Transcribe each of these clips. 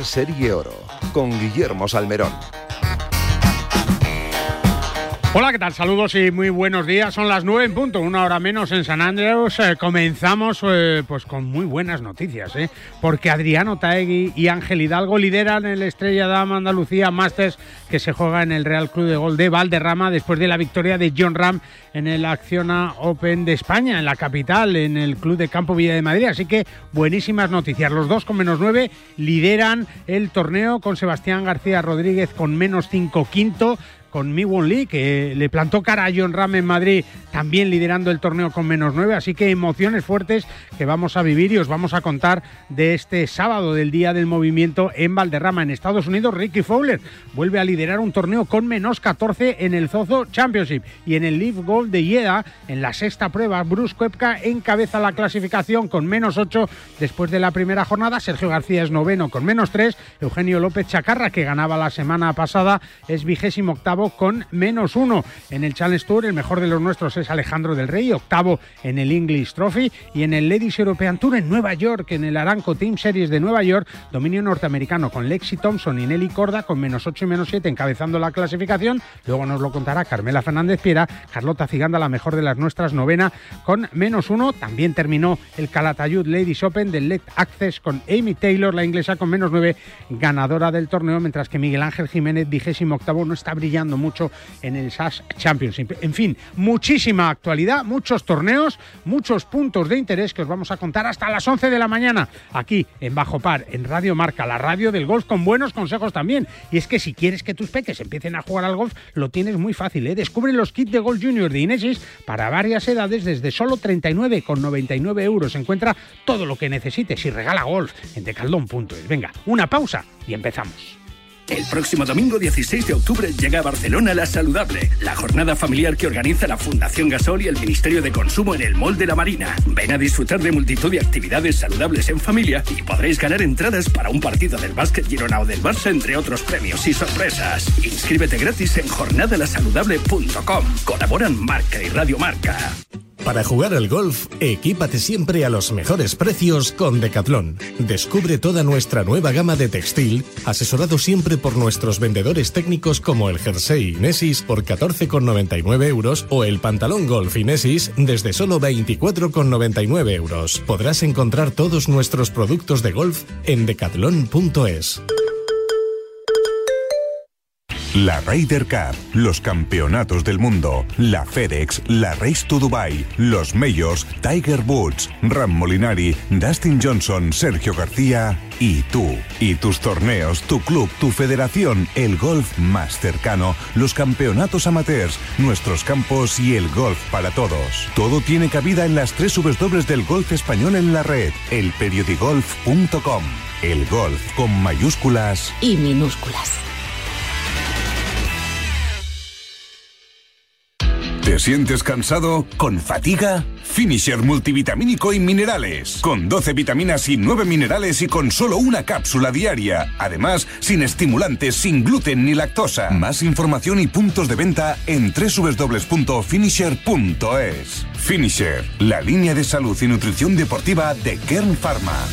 Serie Oro con Guillermo Salmerón. Hola, ¿qué tal? Saludos y muy buenos días. Son las nueve en punto, una hora menos en San Andreas. Eh, comenzamos eh, pues con muy buenas noticias, ¿eh? porque Adriano Taegui y Ángel Hidalgo lideran el Estrella Dama Andalucía Masters que se juega en el Real Club de Gol de Valderrama después de la victoria de John Ram en el Acciona Open de España, en la capital, en el Club de Campo Villa de Madrid. Así que buenísimas noticias. Los dos con menos nueve lideran el torneo con Sebastián García Rodríguez con menos cinco quinto con Mi Won Lee, que le plantó cara a John Ram en Madrid, también liderando el torneo con menos nueve. Así que emociones fuertes que vamos a vivir y os vamos a contar de este sábado del Día del Movimiento en Valderrama, en Estados Unidos. Ricky Fowler vuelve a liderar un torneo con menos 14 en el Zozo Championship y en el Leaf Golf de Yeda, en la sexta prueba, Bruce Koepka encabeza la clasificación con menos 8 después de la primera jornada. Sergio García es noveno con menos 3. Eugenio López Chacarra, que ganaba la semana pasada, es vigésimo octavo con menos uno. En el Challenge Tour, el mejor de los nuestros es Alejandro del Rey, octavo en el English Trophy y en el Ladies European Tour en Nueva York, en el Aranco Team Series de Nueva York, dominio norteamericano con Lexi Thompson y Nelly Corda con menos 8 y menos 7 encabezando la clasificación. Luego nos lo contará Carmela Fernández Piera, Carlota Ciganda, la mejor de las nuestras, novena con menos uno. También terminó el Calatayud Ladies Open del Let Access con Amy Taylor, la inglesa con menos 9, ganadora del torneo, mientras que Miguel Ángel Jiménez, vigésimo octavo, no está brillando mucho en el SAS Championship. En fin, muchísima actualidad, muchos torneos, muchos puntos de interés que os vamos a contar hasta las 11 de la mañana aquí en Bajo Par, en Radio Marca, la radio del golf con buenos consejos también. Y es que si quieres que tus peques empiecen a jugar al golf, lo tienes muy fácil. ¿eh? Descubre los kits de Golf Junior de Inesis para varias edades desde solo 39,99 euros. Encuentra todo lo que necesites y regala golf en decaldón.es. Venga, una pausa y empezamos. El próximo domingo 16 de octubre llega a Barcelona La Saludable, la jornada familiar que organiza la Fundación Gasol y el Ministerio de Consumo en el Mall de la Marina. Ven a disfrutar de multitud de actividades saludables en familia y podréis ganar entradas para un partido del básquet Girona o del Barça, entre otros premios y sorpresas. Inscríbete gratis en jornadalasaludable.com. Colaboran Marca y Radio Marca. Para jugar al golf, equípate siempre a los mejores precios con Decathlon. Descubre toda nuestra nueva gama de textil, asesorado siempre por nuestros vendedores técnicos como el jersey Inesis por 14,99 euros o el pantalón golf Inesis desde solo 24,99 euros. Podrás encontrar todos nuestros productos de golf en decathlon.es. La Ryder Cup, los campeonatos del mundo, la FedEx, la Race to Dubai, los Majors, Tiger Woods, Ram Molinari, Dustin Johnson, Sergio García y tú. Y tus torneos, tu club, tu federación, el golf más cercano, los campeonatos amateurs, nuestros campos y el golf para todos. Todo tiene cabida en las tres dobles del golf español en la red, elperiodigolf.com. El golf con mayúsculas y minúsculas. ¿Te sientes cansado? ¿Con fatiga? Finisher multivitamínico y minerales. Con 12 vitaminas y 9 minerales y con solo una cápsula diaria. Además, sin estimulantes, sin gluten ni lactosa. Más información y puntos de venta en www.finisher.es. Finisher, la línea de salud y nutrición deportiva de Kern Pharma.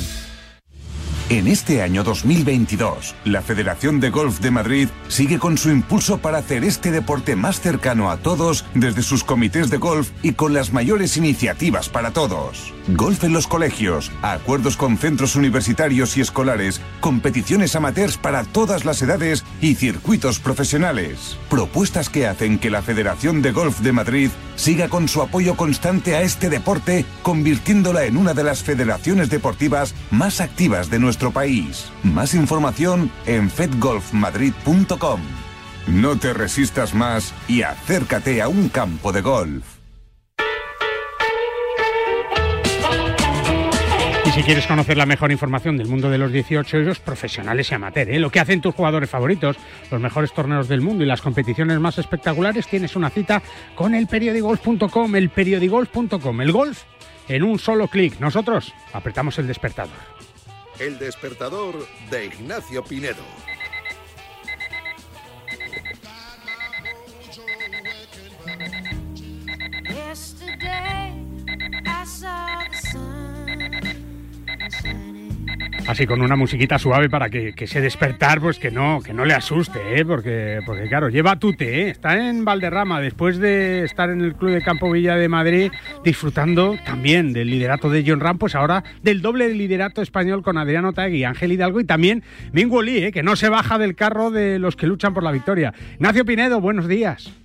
En este año 2022, la Federación de Golf de Madrid sigue con su impulso para hacer este deporte más cercano a todos desde sus comités de golf y con las mayores iniciativas para todos. Golf en los colegios, acuerdos con centros universitarios y escolares, competiciones amateurs para todas las edades y circuitos profesionales. Propuestas que hacen que la Federación de Golf de Madrid siga con su apoyo constante a este deporte, convirtiéndola en una de las federaciones deportivas más activas de nuestro país. Más información en fedgolfmadrid.com. No te resistas más y acércate a un campo de golf. Y si quieres conocer la mejor información del mundo de los 18 ellos profesionales y amateurs, ¿eh? lo que hacen tus jugadores favoritos, los mejores torneos del mundo y las competiciones más espectaculares, tienes una cita con el periodigolf.com, el periodigolf.com, el golf en un solo clic. Nosotros apretamos el despertador. El despertador de Ignacio Pinedo. Así con una musiquita suave para que, que ese despertar, pues que no, que no le asuste, ¿eh? porque, porque claro, lleva tute, ¿eh? está en Valderrama después de estar en el Club de Campo Villa de Madrid disfrutando también del liderato de John Ram, pues ahora del doble liderato español con Adriano Tagui, Ángel Hidalgo y también Mingo Lee, ¿eh? que no se baja del carro de los que luchan por la victoria. Ignacio Pinedo, buenos días.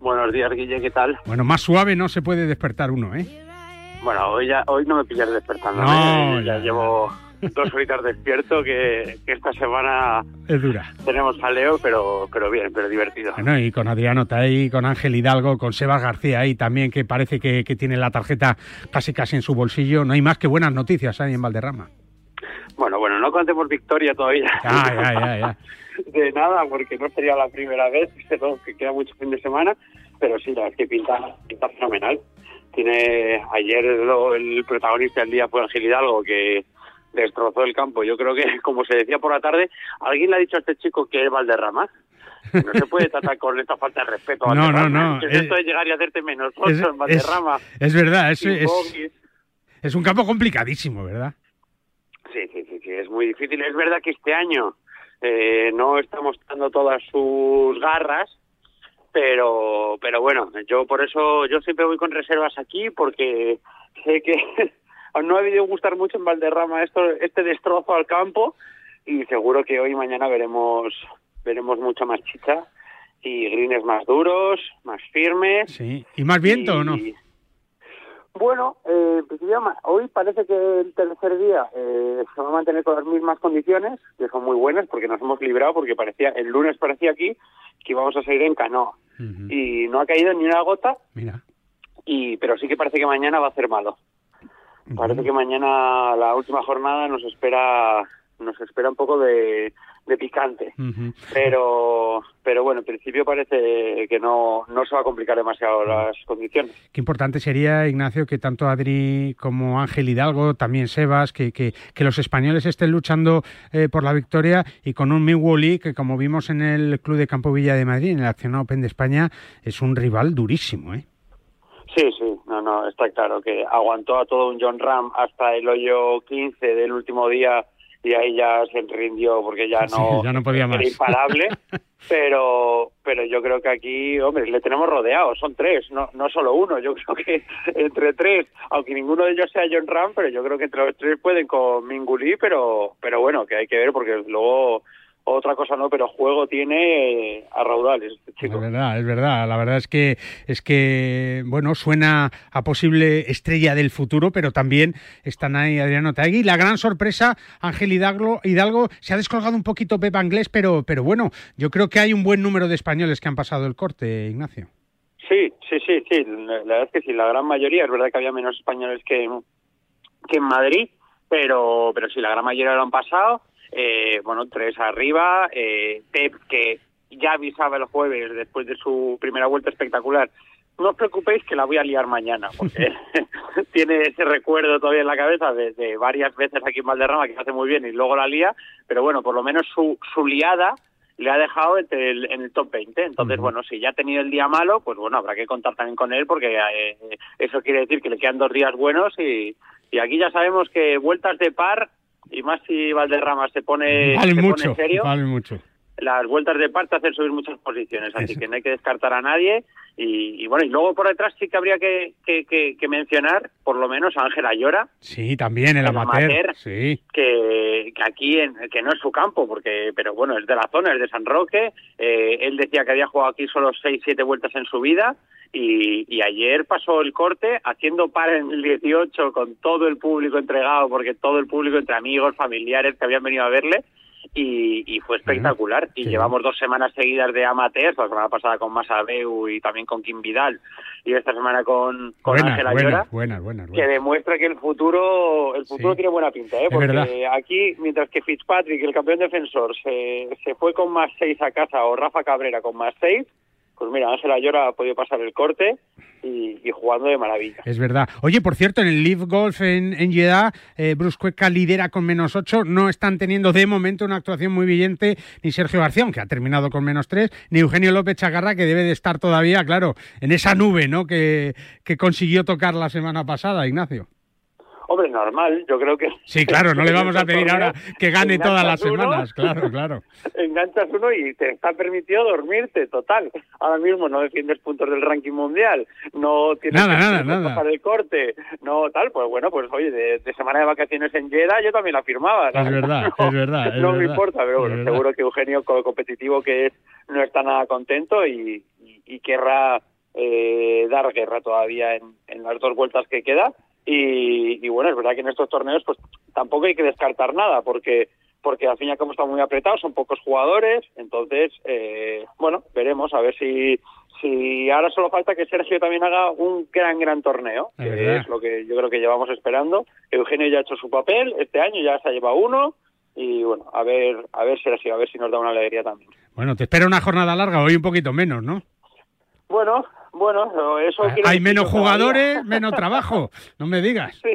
Buenos días, Guille, ¿qué tal? Bueno, más suave no se puede despertar uno, ¿eh? Bueno, hoy, ya, hoy no me pillas despertando. No, ya, ya. llevo dos horitas despierto que, que esta semana Es dura. tenemos jaleo, pero, pero bien, pero divertido. Bueno, y con Adriano Taí, con Ángel Hidalgo, con Sebas García ahí también, que parece que, que tiene la tarjeta casi casi en su bolsillo. No hay más que buenas noticias ahí en Valderrama. Bueno, bueno, no contemos victoria todavía. Ya, ya, ya, ya. De nada, porque no sería la primera vez, que queda mucho fin de semana, pero sí, la verdad es que pinta, pinta fenomenal. Tiene ayer lo- el protagonista del día fue Ángel Hidalgo, que destrozó el campo. Yo creo que, como se decía por la tarde, alguien le ha dicho a este chico que es Valderrama. No se puede tratar con esta falta de respeto a No, no, no, ¿Qué es es- esto de llegar y hacerte menos Es, en Valderrama? es verdad, es, sin es, es un campo complicadísimo, ¿verdad? Sí, sí, sí, sí, es muy difícil. Es verdad que este año eh, no está mostrando todas sus garras, pero, pero bueno, yo por eso yo siempre voy con reservas aquí porque sé que no ha debido gustar mucho en Valderrama esto, este destrozo al campo y seguro que hoy y mañana veremos veremos mucha más chicha y greens más duros, más firmes. Sí. ¿Y más viento o no? Bueno, eh, ma- hoy parece que el tercer día eh, se va a mantener con las mismas condiciones, que son muy buenas porque nos hemos librado, porque parecía el lunes parecía aquí que íbamos a salir en canoa y no ha caído ni una gota, Mira. y pero sí que parece que mañana va a ser malo. Parece que mañana la última jornada nos espera nos espera un poco de, de picante. Pero pero bueno, en principio parece que no, no se va a complicar demasiado las condiciones. Qué importante sería, Ignacio, que tanto Adri como Ángel Hidalgo, también Sebas, que, que, que los españoles estén luchando eh, por la victoria y con un Miwoli que, como vimos en el Club de Campo Villa de Madrid, en el Acción Open de España, es un rival durísimo, ¿eh? Sí, sí, no, no, está claro que aguantó a todo un John Ram hasta el hoyo 15 del último día y ahí ya se rindió porque ya Sí, no, ya no podía más. era imparable. pero pero yo creo que aquí, hombre, le tenemos rodeado, son tres, no, no solo uno. Yo creo que entre tres, aunque ninguno de ellos sea John Ram, pero yo creo que entre los tres pueden con Minguli, pero pero bueno, que hay que ver porque luego otra cosa no, pero juego tiene eh, a raudales este chico. Es verdad, es verdad. La verdad es que es que bueno suena a posible estrella del futuro, pero también están ahí Adriano Taegui. La gran sorpresa, Ángel Hidalgo, Hidalgo se ha descolgado un poquito Pepa Inglés, pero pero bueno, yo creo que hay un buen número de españoles que han pasado el corte, Ignacio. Sí, sí, sí, sí. La la verdad es que sí, la gran mayoría. Es verdad que había menos españoles que, en- que en Madrid, pero, pero sí, la gran mayoría lo han pasado. Eh, bueno, tres arriba. Eh, Pep, que ya avisaba el jueves después de su primera vuelta espectacular. No os preocupéis que la voy a liar mañana, porque tiene ese recuerdo todavía en la cabeza de, de varias veces aquí en Valderrama que hace muy bien y luego la lía, pero bueno, por lo menos su, su liada le ha dejado entre el- en el top 20. Entonces, Ujú. bueno, si ya ha tenido el día malo, pues bueno, habrá que contar también con él porque eh, eso quiere decir que le quedan dos días buenos y, y aquí ya sabemos que vueltas de par, y más si Valderrama se pone, vale se mucho, pone serio, vale mucho. Las vueltas de par te hacen subir muchas posiciones, así Eso. que no hay que descartar a nadie. Y, y bueno, y luego por detrás sí que habría que, que, que- que mencionar, por lo menos, a Ángela Llora, Sí, también el amateur. amateur. Sí. que, aquí en, que no es su campo porque pero bueno es de la zona es de San Roque eh, él decía que había jugado aquí solo seis siete vueltas en su vida y, y ayer pasó el corte haciendo par en el 18 con todo el público entregado porque todo el público entre amigos familiares que habían venido a verle y, y fue espectacular y sí. llevamos dos semanas seguidas de amateurs la semana pasada con Masabeu y también con Kim Vidal y esta semana con con Buenas, Ángela buenas, que demuestra que el futuro el futuro Sí. tiene buena pinta, ¿eh? Porque aquí, mientras que Fitzpatrick, el campeón defensor, se, se fue con más seis a casa o Rafa Cabrera con más seis, pues mira, Ángela Llora ha podido pasar el corte y, jugando de maravilla. Es verdad. Oye, por cierto, en el Live Golf en, en eh, Bruce Cueca lidera con menos 8. No están teniendo de momento una actuación muy brillante ni Sergio García, aunque ha terminado con menos 3, ni Eugenio López Chagarra, que debe de estar todavía, claro, en esa nube ¿no? que, que consiguió tocar la semana pasada, Ignacio. Hombre, normal, yo creo que... Sí, claro, no le vamos a pedir ahora que gane todas las semanas, claro, claro. Enganchas uno y te está permitido dormirte, total. Ahora mismo no defiendes puntos del ranking mundial, no tienes nada, que nada, nada. el corte, no tal, pues bueno, pues oye, de, semana de vacaciones en Jeddah yo también la firmaba. Es verdad, es verdad. no me importa, pero bueno, seguro que Eugenio, con lo competitivo que es, no está nada contento y, y, querrá eh, dar guerra todavía en, en las dos vueltas que queda y, bueno, es verdad que en estos torneos pues tampoco hay que descartar nada porque porque al fin y al cabo está muy apretado, son pocos jugadores, entonces, eh, bueno, veremos a ver si, si ahora solo falta que Sergio también haga un gran, gran torneo, que es lo que yo creo que llevamos esperando. Eugenio ya ha hecho su papel, este año ya se ha llevado uno, y bueno, a ver, a ver Sergio, a ver si nos da una alegría también. Bueno, te espera una jornada larga, hoy un poquito menos, ¿no? Bueno, bueno, eso Hay menos jugadores, menos trabajo, no me digas. Sí,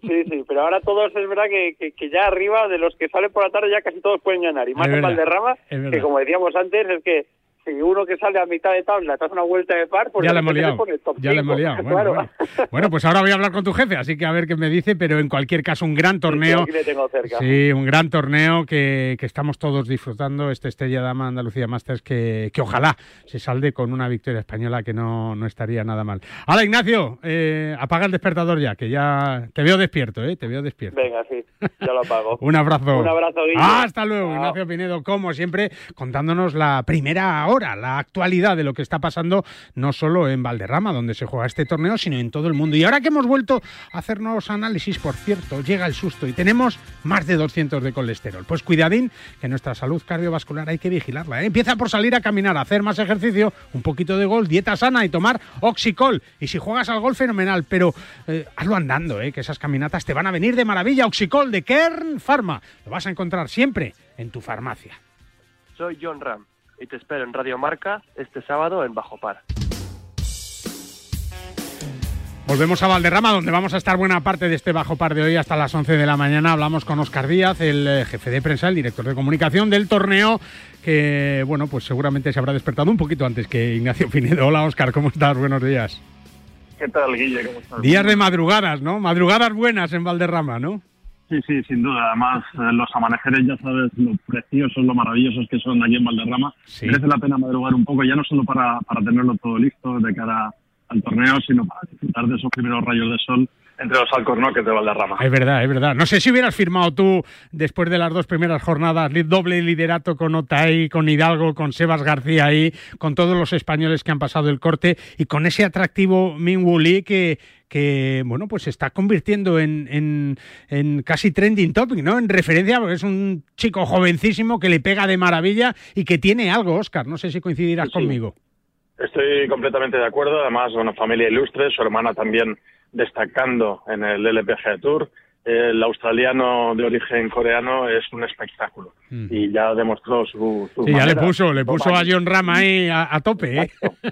sí, sí, pero ahora todos es verdad que, que, ya arriba de los que salen por la tarde ya casi todos pueden ganar. Y más en Valderrama, que como decíamos antes, es que si uno que sale a mitad de tabla te hace una vuelta de par, pues ya le hemos liado. Ya le hemos liado. Bueno, pues ahora voy a hablar con tu jefe, así que a ver qué me dice, pero en cualquier caso un gran torneo. Sí, un gran torneo que, que, estamos todos disfrutando, este Estrella Dama Andalucía Masters, que, que ojalá se salde con una victoria española que no, no estaría nada mal. Hola Ignacio, eh, apaga el despertador ya, que ya te veo despierto, ¿eh? Te veo despierto. Venga, sí, ya lo apago. un abrazo. Un abrazo, Guille. Hasta luego, Ignacio Pinedo, como siempre, contándonos la primera ahora la actualidad de lo que está pasando no solo en Valderrama, donde se juega este torneo, sino en todo el mundo. Y ahora que hemos vuelto a hacernos análisis, por cierto, llega el susto y tenemos más de 200 de colesterol. Pues cuidadín, que nuestra salud cardiovascular hay que vigilarla. ¿eh? Empieza por salir a caminar, hacer más ejercicio, un poquito de golf, dieta sana y tomar oxicol. Y si juegas al golf, fenomenal, pero eh, hazlo andando, ¿eh? que esas caminatas te van a venir de maravilla. Oxicol de Kern Pharma. Lo vas a encontrar siempre en tu farmacia. Soy John Ram y te espero en Radio Marca este sábado en Bajo Par. Volvemos a Valderrama, donde vamos a estar buena parte de este bajo par de hoy hasta las 11 de la mañana. Hablamos con Oscar Díaz, el eh, jefe de prensa, el director de comunicación del torneo, que, bueno, pues seguramente se habrá despertado un poquito antes que Ignacio Pinedo. Hola, Oscar, ¿cómo estás? Buenos días. ¿Qué tal, Guille? ¿Cómo estás? Días de madrugadas, ¿no? Madrugadas buenas en Valderrama, ¿no? Sí, sí, sin duda. Además, eh, los amanejeres ya sabes lo preciosos, lo maravillosos que son aquí en Valderrama. Merece la pena madrugar un poco, ya no solo para, para tenerlo todo listo de cara al torneo, sino para disfrutar de esos primeros rayos de sol entre los alcornoques de Valderrama. Es verdad, es verdad. No sé si hubieras firmado tú, después de las dos primeras jornadas, doble liderato con Otay, con Hidalgo, con Sebas García ahí, con todos los españoles que han pasado el corte y con ese atractivo Minwoo que, que bueno, pues se está convirtiendo en, en, casi trending topic, ¿no? En referencia, porque es un chico jovencísimo que le pega de maravilla y que tiene algo, Oscar. No sé si coincidirás conmigo. Estoy completamente de acuerdo. Además, una familia ilustre, su hermana también destacando en el LPGA Tour. El australiano de origen coreano es un espectáculo mm. y ya demostró su. su sí, ya le puso, le puso a John Ram ahí a, tope. ¿eh?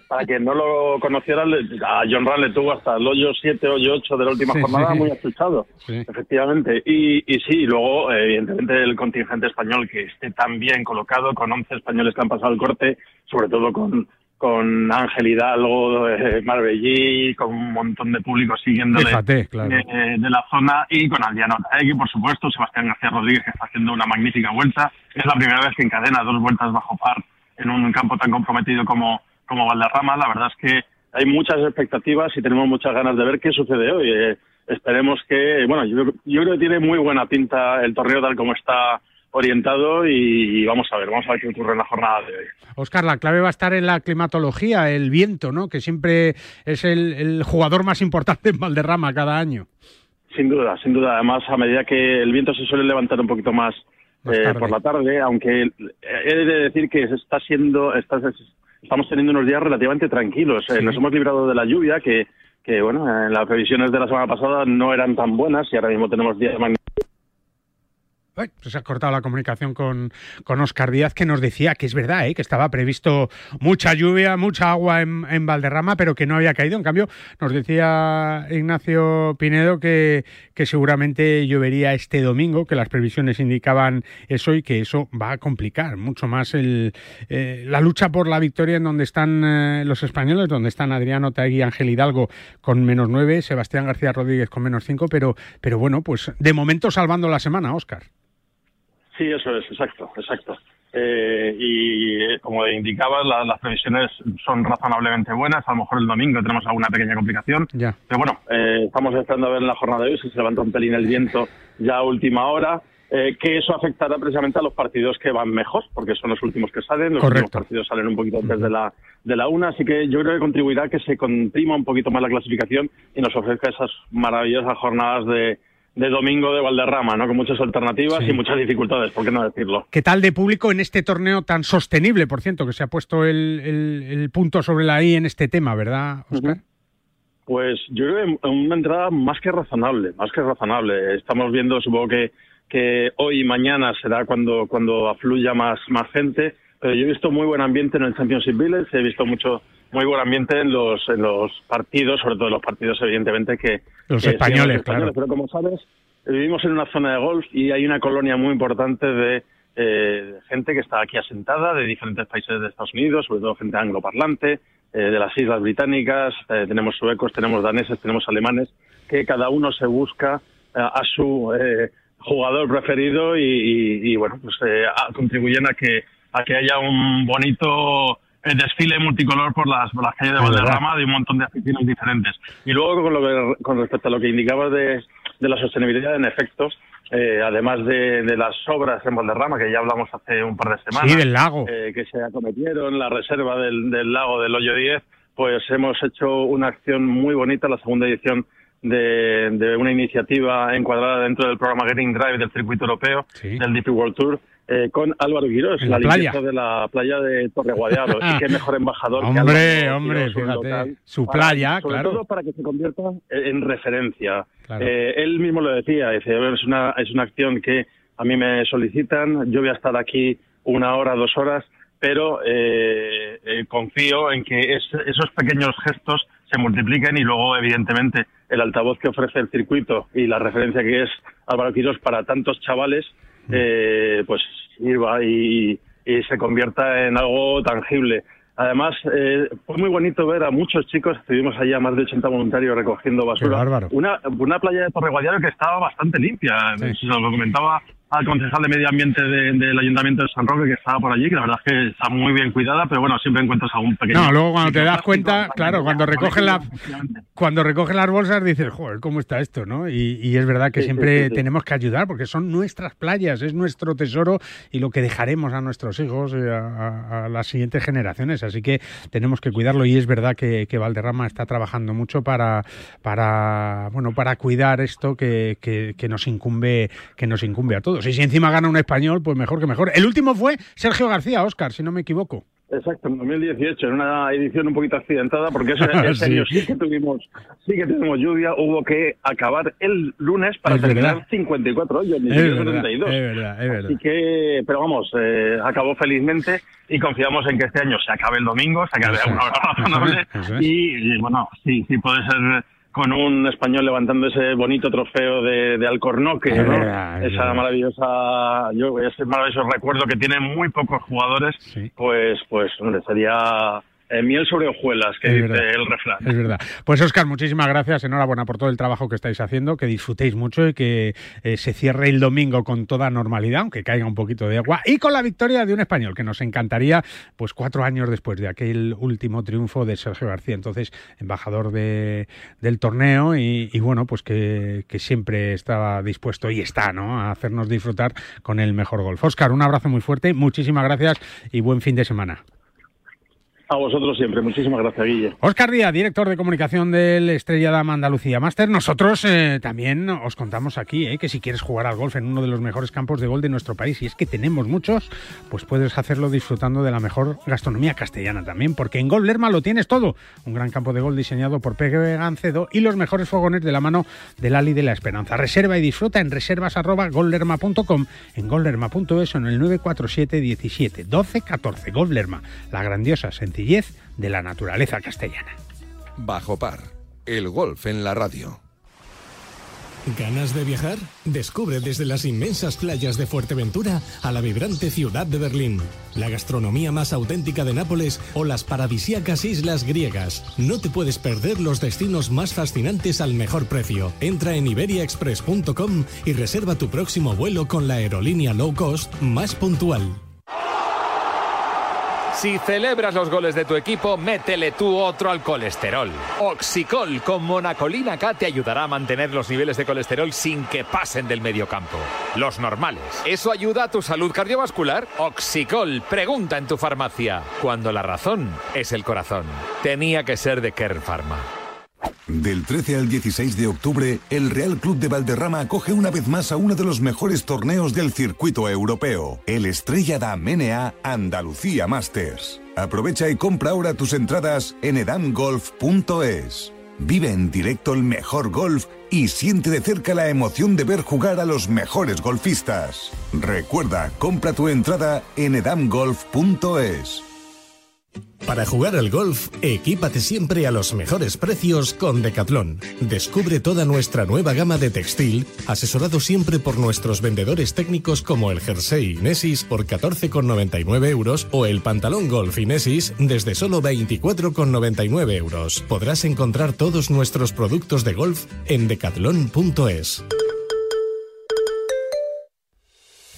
Para quien no lo conociera, a John Ram le tuvo hasta el hoyo 7, hoyo 8 de la última jornada muy asustado, efectivamente. Y, y sí, luego, evidentemente, el contingente español que esté tan bien colocado, con 11 españoles que han pasado el corte, sobre todo con con Ángel Hidalgo, eh, Marbellí, con un montón de público siguiéndole eh, de la zona y con Aldiano Taegui, por supuesto, Sebastián García Rodríguez que está haciendo una magnífica vuelta. Es la primera vez que encadena dos vueltas bajo par en un campo tan comprometido como, como Valderrama. La verdad es que hay muchas expectativas y tenemos muchas ganas de ver qué sucede hoy. Eh, esperemos que, bueno, yo, yo creo que tiene muy buena pinta el torneo tal como está orientado y, vamos a ver, vamos a ver qué ocurre en la jornada de hoy. Oscar, la clave va a estar en la climatología, el viento, ¿no? Que siempre es el, jugador más importante en Valderrama cada año. Sin duda, sin duda. Además, a medida que el viento se suele levantar un poquito más, eh, por la tarde, aunque he de decir que está siendo, estamos teniendo unos días relativamente tranquilos. Eh, nos hemos librado de la lluvia, que, que bueno, en las previsiones de la semana pasada no eran tan buenas y ahora mismo tenemos días magníficos se ha cortado la comunicación con, con Oscar Díaz, que nos decía que es verdad, ¿eh? que estaba previsto mucha lluvia, mucha agua en, en, Valderrama, pero que no había caído. En cambio, nos decía Ignacio Pinedo que, que seguramente llovería este domingo, que las previsiones indicaban eso y que eso va a complicar mucho más eh, la lucha por la victoria en donde están eh, los españoles, donde están Adriano Taegui y Ángel Hidalgo con menos nueve, Sebastián García Rodríguez con menos cinco, pero, pero bueno, pues de momento salvando la semana, Óscar. Sí, eso es, exacto, exacto. Eh, y eh, como indicabas, las previsiones son razonablemente buenas. A lo mejor el domingo tenemos alguna pequeña complicación. Ya. Pero bueno, eh, estamos esperando a ver en la jornada de hoy si se levanta un pelín el viento ya a última hora. que eso afectará precisamente a los partidos que van mejor, porque son los últimos que salen, los últimos partidos salen un poquito antes de la, de la una, así que yo creo que contribuirá a que se comprima un poquito más la clasificación y nos ofrezca esas maravillosas jornadas de, de domingo de Valderrama, ¿no? Con muchas alternativas y muchas dificultades, ¿por qué no decirlo? ¿Qué tal de público en este torneo tan sostenible, por cierto, que se ha puesto el, punto sobre la I en este tema, ¿verdad, Oscar? Pues yo creo que una entrada más que razonable, más que razonable. Estamos viendo, supongo que, que hoy y mañana será cuando, cuando afluya más, más gente, pero yo he visto muy buen ambiente en el Championship Village, he visto mucho muy buen ambiente en los, en los partidos, sobre todo en los partidos, evidentemente, que. Los españoles, claro. Pero como sabes, vivimos en una zona de golf y hay una colonia muy importante de eh, gente que está aquí asentada, de diferentes países de Estados Unidos, sobre todo gente angloparlante, eh, de las Islas Británicas, eh, tenemos suecos, tenemos daneses, tenemos alemanes, que cada uno se busca a su jugador preferido y, bueno, pues contribuyen a que, a que haya un bonito el desfile multicolor por las, por las calles de Valderrama de un montón de aficiones diferentes. Y luego, con, lo que, con respecto a lo que indicabas de, de la sostenibilidad, en efecto, eh, además de, de, las obras en Valderrama, que ya hablamos hace un par de semanas, del lago. Eh, que se acometieron, la reserva del, del lago del Hoyo 10, pues hemos hecho una acción muy bonita, la segunda edición de, de, una iniciativa encuadrada dentro del programa Getting Drive del circuito europeo del DP World Tour eh, con Álvaro Quirós, la, limpieza de la playa de Torre Guadiaro. y qué mejor embajador hombre, que Hombre, fíjate, su playa, sobre claro. todo para que se convierta en referencia. Eh, él mismo lo decía, dice, es una, es una acción que a mí me solicitan, yo voy a estar aquí una hora, dos horas, pero eh, eh confío en que esos pequeños gestos se multipliquen y luego, evidentemente, el altavoz que ofrece el circuito y la referencia que es Álvaro Quirós para tantos chavales, mm. eh, pues sirva y, y, se convierta en algo tangible. Además, eh, fue muy bonito ver a muchos chicos, estuvimos allá más de 80 voluntarios recogiendo basura. Una, una playa de Torre Guadiaro que estaba bastante limpia. Sí. Lo comentaba al concejal de Medio Ambiente del Ayuntamiento de San Roque que estaba por allí, que la verdad es que está muy bien cuidada, pero bueno, siempre encuentras algún pequeño... No, luego cuando te das cuenta, claro, cuando recogen la, cuando recogen las bolsas dices, joder, ¿cómo está esto? ¿no? Y, es verdad que siempre tenemos que ayudar porque son nuestras playas, es nuestro tesoro y lo que dejaremos a nuestros hijos, y a, las siguientes generaciones, así que tenemos que cuidarlo y es verdad que, Valderrama está trabajando mucho para, para, bueno, para cuidar esto que, que nos incumbe, que nos incumbe a todos. Y si encima gana un español, pues mejor que mejor. El último fue Sergio García, Oscar, si no me equivoco. Exacto, en 2018, en una edición un poquito accidentada, porque ese, año sí que tuvimos, sí que tuvimos lluvia, hubo que acabar el lunes para terminar 54 hoyos, ni 72. Es verdad, es verdad. Así que, pero vamos, eh, acabó felizmente y confiamos en que este año se acabe el domingo, se acabe una hora razonable y, y, bueno, sí, sí puede ser con un español levantando ese bonito trofeo de, de Alcornoque, ¿no? esa maravillosa, yo, ese maravilloso recuerdo que tienen muy pocos jugadores, pues, pues, hombre, sería eh, miel sobre hojuelas, que dice el refrán. Es verdad. Pues Oscar, muchísimas gracias, enhorabuena por todo el trabajo que estáis haciendo, que disfrutéis mucho y que eh, se cierre el domingo con toda normalidad, aunque caiga un poquito de agua, y con la victoria de un español, que nos encantaría, pues cuatro años después de aquel último triunfo de Sergio García, entonces embajador de, del torneo, y, bueno, pues que, que, siempre estaba dispuesto y está, ¿no?, a hacernos disfrutar con el mejor golf. Oscar, un abrazo muy fuerte, muchísimas gracias y buen fin de semana. A vosotros siempre. Muchísimas gracias, Guille. Oscar Díaz, director de comunicación del Estrella Dama Andalucía Master. Nosotros eh, también os contamos aquí eh, que si quieres jugar al golf en uno de los mejores campos de gol de nuestro país, y es que tenemos muchos, pues puedes hacerlo disfrutando de la mejor gastronomía castellana también, porque en Golf Lerma lo tienes todo. Un gran campo de gol diseñado por Pepe Gancedo y los mejores fogones de la mano del Ali de la Esperanza. Reserva y disfruta en reservas.gollerma.com, en gollerma.es o en el 947 17 12 14. Golf Lerma, la grandiosa sencilla de la naturaleza castellana. Bajo par, el golf en la radio. ¿Ganas de viajar? Descubre desde las inmensas playas de Fuerteventura a la vibrante ciudad de Berlín, la gastronomía más auténtica de Nápoles o las paradisíacas islas griegas. No te puedes perder los destinos más fascinantes al mejor precio. Entra en iberiaexpress.com y reserva tu próximo vuelo con la aerolínea low cost más puntual. Si celebras los goles de tu equipo, métele tú otro al colesterol. Oxicol con monacolina K te ayudará a mantener los niveles de colesterol sin que pasen del mediocampo. Los normales. ¿Eso ayuda a tu salud cardiovascular? Oxicol, pregunta en tu farmacia. Cuando la razón es el corazón. Tenía que ser de Kern Pharma. Del 13 al 16 de octubre, el Real Club de Valderrama acoge una vez más a uno de los mejores torneos del circuito europeo, el Estrella da Menea Andalucía Masters. Aprovecha y compra ahora tus entradas en edamgolf.es. Vive en directo el mejor golf y siente de cerca la emoción de ver jugar a los mejores golfistas. Recuerda, compra tu entrada en edamgolf.es. Para jugar al golf, equípate siempre a los mejores precios con Decathlon. Descubre toda nuestra nueva gama de textil, asesorado siempre por nuestros vendedores técnicos como el jersey Inesis por 14,99 euros o el pantalón golf Inesis desde solo 24,99 euros. Podrás encontrar todos nuestros productos de golf en decathlon.es.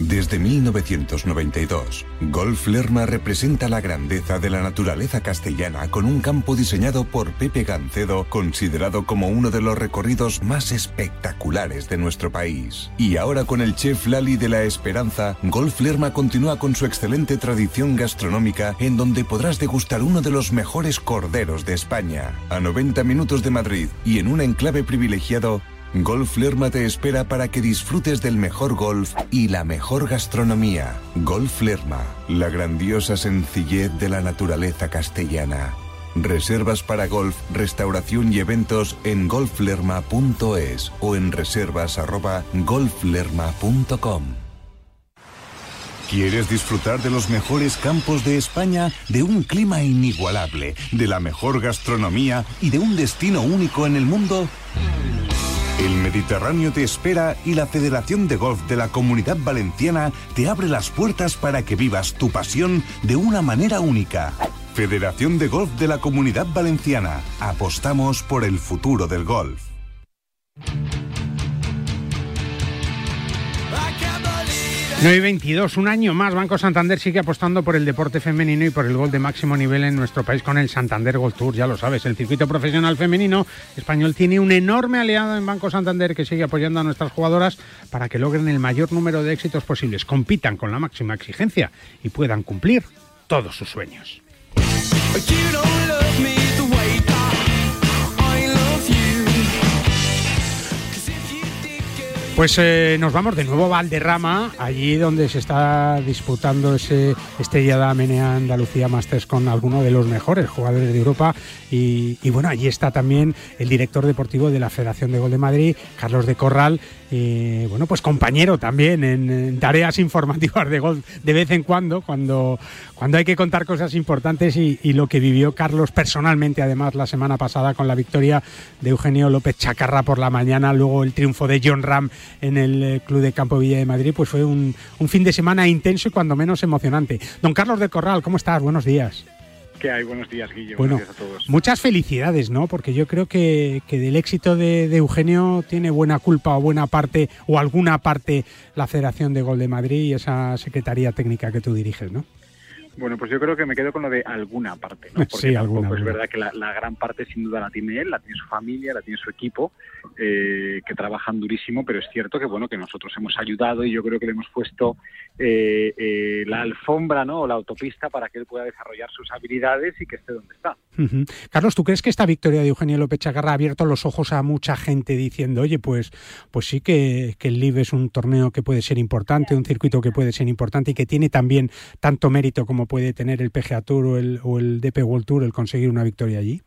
Desde 1992, Golf Lerma representa la grandeza de la naturaleza castellana con un campo diseñado por Pepe Gancedo, considerado como uno de los recorridos más espectaculares de nuestro país. Y ahora con el chef Lali de la Esperanza, Golf Lerma continúa con su excelente tradición gastronómica en donde podrás degustar uno de los mejores corderos de España, a 90 minutos de Madrid y en un enclave privilegiado Golf Lerma te espera para que disfrutes del mejor golf y la mejor gastronomía. Golf Lerma, la grandiosa sencillez de la naturaleza castellana. Reservas para golf, restauración y eventos en golflerma.es o en reservas@golflerma.com. ¿Quieres disfrutar de los mejores campos de España, de un clima inigualable, de la mejor gastronomía y de un destino único en el mundo? El Mediterráneo te espera y la Federación de Golf de la Comunidad Valenciana te abre las puertas para que vivas tu pasión de una manera única. Federación de Golf de la Comunidad Valenciana. Apostamos por el futuro del golf. 9 y 22, un año más, Banco Santander sigue apostando por el deporte femenino y por el gol de máximo nivel en nuestro país con el Santander Gold Tour, ya lo sabes, el circuito profesional femenino español tiene un enorme aliado en Banco Santander que sigue apoyando a nuestras jugadoras para que logren el mayor número de éxitos posibles, compitan con la máxima exigencia y puedan cumplir todos sus sueños. Pues eh, nos vamos de nuevo a Valderrama, allí donde se está disputando ese Estrella Menea Andalucía Masters con alguno de los mejores jugadores de Europa. Y, bueno, allí está también el director deportivo de la Federación de Gol de Madrid, Carlos de Corral, y bueno, pues compañero también en, tareas informativas de golf de vez en cuando, cuando, cuando hay que contar cosas importantes y, lo que vivió Carlos personalmente, además, la semana pasada con la victoria de Eugenio López Chacarra por la mañana, luego el triunfo de John Ram en el eh, Club de Campo Villa de Madrid, pues fue un, un fin de semana intenso y cuando menos emocionante. Don Carlos de Corral, ¿cómo estás? Buenos días. ¿Qué hay? Buenos días, Guillo. Bueno, Buenos días a todos. Muchas felicidades, ¿no? Porque yo creo que, que del éxito de, de, Eugenio tiene buena culpa o buena parte o alguna parte la Federación de Gol de Madrid y esa Secretaría Técnica que tú diriges, ¿no? Bueno, pues yo creo que me quedo con lo de alguna parte, ¿no? Porque sí, alguna, es verdad que la, gran parte sin duda la tiene él, la tiene su familia, la tiene su equipo, eh, que trabajan durísimo, pero es cierto que bueno que nosotros hemos ayudado y yo creo que le hemos puesto eh, eh, la alfombra, ¿no? O la autopista para que él pueda desarrollar sus habilidades y que esté donde está. Carlos, ¿tú crees que esta victoria de Eugenio López Chagarra ha abierto los ojos a mucha gente diciendo, oye, pues, pues sí que, que el LIV es un torneo que puede ser importante, un circuito que puede ser importante y que tiene también tanto mérito como puede tener el PGA Tour o el, o el DP World Tour el conseguir una victoria allí?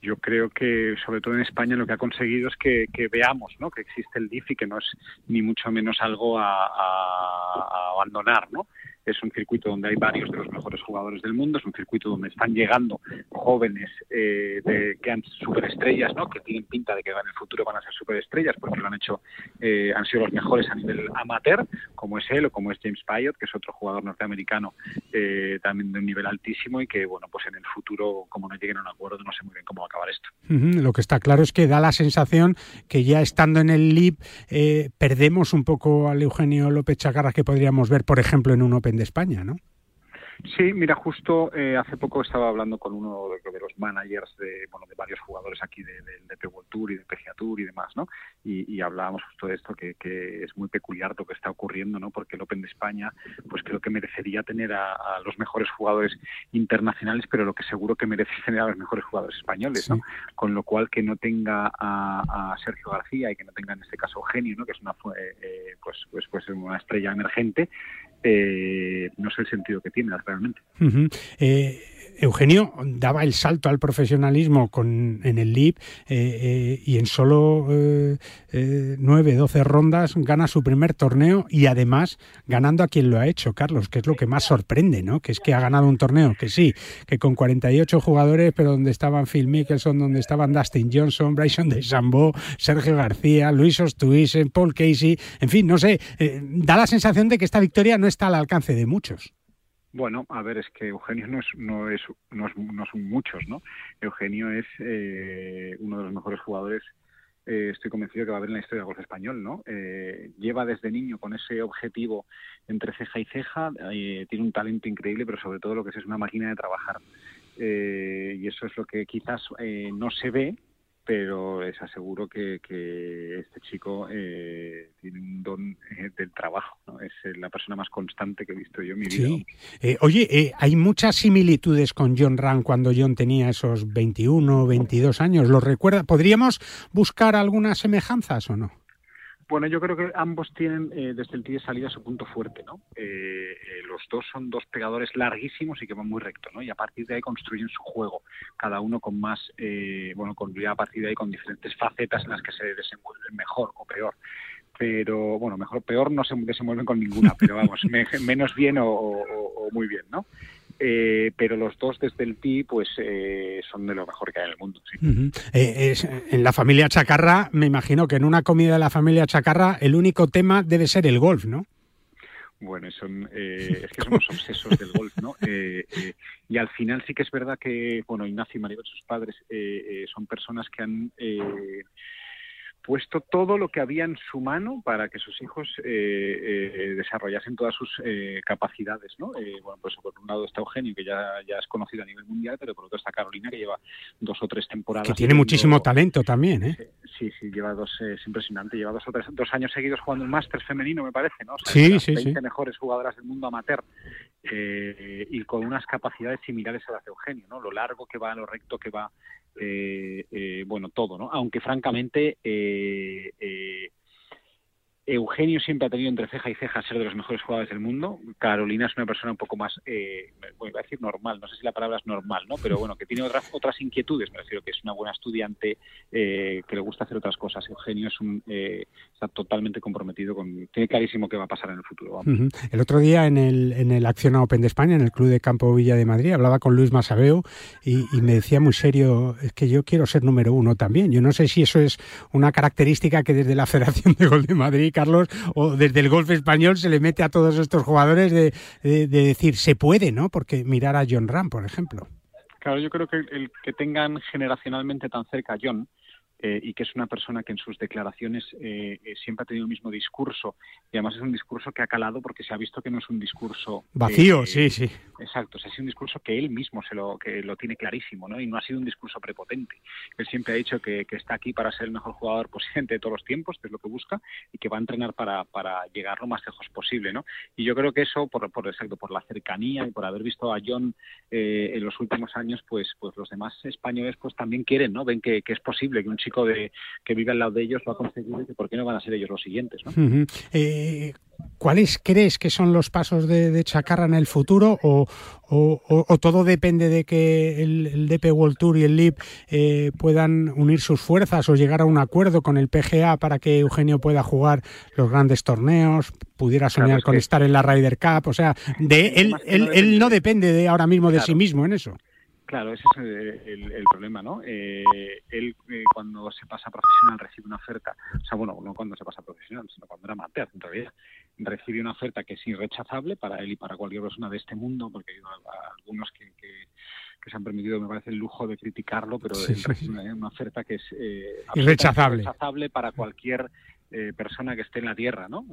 yo creo que sobre todo en España lo que ha conseguido es que, veamos ¿no? que existe el DIF y que no es ni mucho menos algo a, a abandonar. ¿no? Es un circuito donde hay varios de los mejores jugadores del mundo, es un circuito donde están llegando jóvenes eh, que han superestrellas, ¿no? que tienen pinta de que en el futuro van a ser superestrellas porque lo han hecho, eh, han sido los mejores a nivel amateur, como es él o como es James Pyatt, que es otro jugador norteamericano eh, también de un nivel altísimo y que, bueno, pues en el futuro, como no lleguen a un acuerdo, no sé muy bien cómo va a acabar esto. Lo que está claro es que da la sensación que ya estando en el LIB perdemos un poco al Eugenio López Chacarra que podríamos ver, por ejemplo, en un Open de España, ¿no? Sí, mira, justo eh, hace poco estaba hablando con uno de, los managers de, bueno, de varios jugadores aquí del de, de, World Tour y de PGA Tour y demás, ¿no? Y, hablábamos justo de esto, que, es muy peculiar lo que está ocurriendo, ¿no? Porque el Open de España, pues creo que merecería tener a, los mejores jugadores internacionales, pero lo que seguro que merece tener a los mejores jugadores españoles, ¿no? Con lo cual que no tenga a, Sergio García y que no tenga en este caso Eugenio, ¿no? Que es una, eh, eh, pues, pues, pues una estrella emergente, eh, no sé el sentido que tiene realmente. Eugenio daba el salto al profesionalismo con, en el LIB eh, eh, y en solo eh, 9, 12 rondas gana su primer torneo y además ganando a quien lo ha hecho, Carlos, que es lo que más sorprende, ¿no? Que es que ha ganado un torneo, que sí, que con 48 jugadores, pero donde estaban Phil Mickelson, donde estaban Dustin Johnson, Bryson DeChambeau, Sergio García, Luis Ostuisen, Paul Casey, en fin, no sé, eh, da la sensación de que esta victoria no está al alcance de muchos. Bueno, a ver, es que Eugenio no es, no es, no, es, no son muchos, ¿no? Eugenio es eh, uno de los mejores jugadores, eh, estoy convencido que va a haber en la historia del golf español, ¿no? Eh, lleva desde niño con ese objetivo entre ceja y ceja, tiene un talento increíble, pero sobre todo lo que es es una máquina de trabajar. y eso es lo que quizás no se ve, pero les aseguro que, este chico eh, tiene un don eh, del trabajo. Es eh, la persona más constante que he visto yo en mi vida. Sí. oye, hay muchas similitudes con John Ram cuando John tenía esos 21 o 22 años. ¿Lo recuerda? ¿Podríamos buscar algunas semejanzas o no? Bueno, yo creo que ambos tienen eh, desde el tee de salida su punto fuerte, ¿no? Eh, eh, los dos son dos pegadores larguísimos y que van muy recto, ¿no? Y a partir de ahí construyen su juego, cada uno con más, bueno, con, a partir de ahí con diferentes facetas en las que se desenvuelven mejor o peor pero bueno, mejor peor no se desenvuelven con ninguna, pero vamos, menos bien o, muy bien, ¿no? Eh, pero los dos desde el TI pues eh, son de lo mejor que hay en el mundo. Eh, en la familia Chacarra, me imagino que en una comida de la familia Chacarra el único tema debe ser el golf, ¿no? Bueno, son, es que somos obsesos del golf, ¿no? y al final sí que es verdad que, bueno, Ignacio y Maribel, sus padres, son personas que han puesto todo lo que había en su mano para que sus hijos eh, eh, desarrollasen todas sus eh, capacidades, ¿no? bueno, pues por un lado está Eugenio, que ya, ya es conocido a nivel mundial, pero por otro está Carolina, que lleva dos o tres temporadas. Que tiene muchísimo talento también, ¿eh? Sí, sí, lleva dos, es impresionante, lleva dos o tres, dos años seguidos jugando el máster femenino, me parece, ¿no? sí, sí, 20 mejores jugadoras del mundo amateur y con unas capacidades similares a las de Eugenio, ¿no? Lo largo que va, lo recto que va, eh, eh, bueno, todo, ¿no? Aunque francamente eh, eh Eugenio siempre ha tenido entre ceja y ceja ser de los mejores jugadores del mundo. Carolina es una persona un poco más, eh, voy a decir normal, no sé si la palabra es normal, ¿no? Pero bueno, que tiene otras otras inquietudes. Me refiero que es una buena estudiante, eh, que le gusta hacer otras cosas. Eugenio es un, eh, está totalmente comprometido con, tiene clarísimo qué va a pasar en el futuro. El otro día en el, en el Acción Open de España, en el Club de Campo Villa de Madrid, hablaba con Luis Masabeu y, y me decía muy serio, es que yo quiero ser número uno también. Yo no sé si eso es una característica que desde la Federación de Gol de Madrid Carlos, o desde el golf español se le mete a todos estos jugadores de, decir, se puede, ¿no? Porque mirar a John Ram, por ejemplo. Claro, yo creo que el que tengan generacionalmente tan cerca a John, eh, y que es una persona que en sus declaraciones eh, eh, siempre ha tenido el mismo discurso y además es un discurso que ha calado porque se ha visto que no es un discurso vacío, sí, sí. Exacto, o sea, es un discurso que él mismo se lo que lo tiene clarísimo, ¿no? Y no ha sido un discurso prepotente. Él siempre ha dicho que, está aquí para ser el mejor jugador posible de todos los tiempos, que es lo que busca y que va a entrenar para, para llegar lo más lejos posible, ¿no? Y yo creo que eso por, por exacto por la cercanía y por haber visto a John en los últimos años, pues pues los demás españoles pues también quieren, ¿no? Ven que, que es posible que un chico de, que vive al lado de ellos lo ha conseguido y por qué no van a ser ellos los siguientes. Eh, ¿Cuáles crees que son los pasos de, Chacarra en el futuro o, todo depende de que el, DP World Tour y el LIP eh, puedan unir sus fuerzas o llegar a un acuerdo con el PGA para que Eugenio pueda jugar los grandes torneos, pudiera soñar con estar en la Ryder Cup? O sea, de él, él, no depende de ahora mismo de sí mismo en eso. Claro, ese es el, problema, ¿no? Eh, él eh, cuando se pasa profesional recibe una oferta, o sea, bueno, no cuando se pasa profesional, sino cuando era amateur, en realidad, recibe una oferta que es irrechazable para él y para cualquier persona de este mundo, porque hay algunos que, se han permitido, me parece, el lujo de criticarlo, pero es Una, oferta que es eh, irrechazable. irrechazable para cualquier eh, persona que esté en la Tierra, ¿no?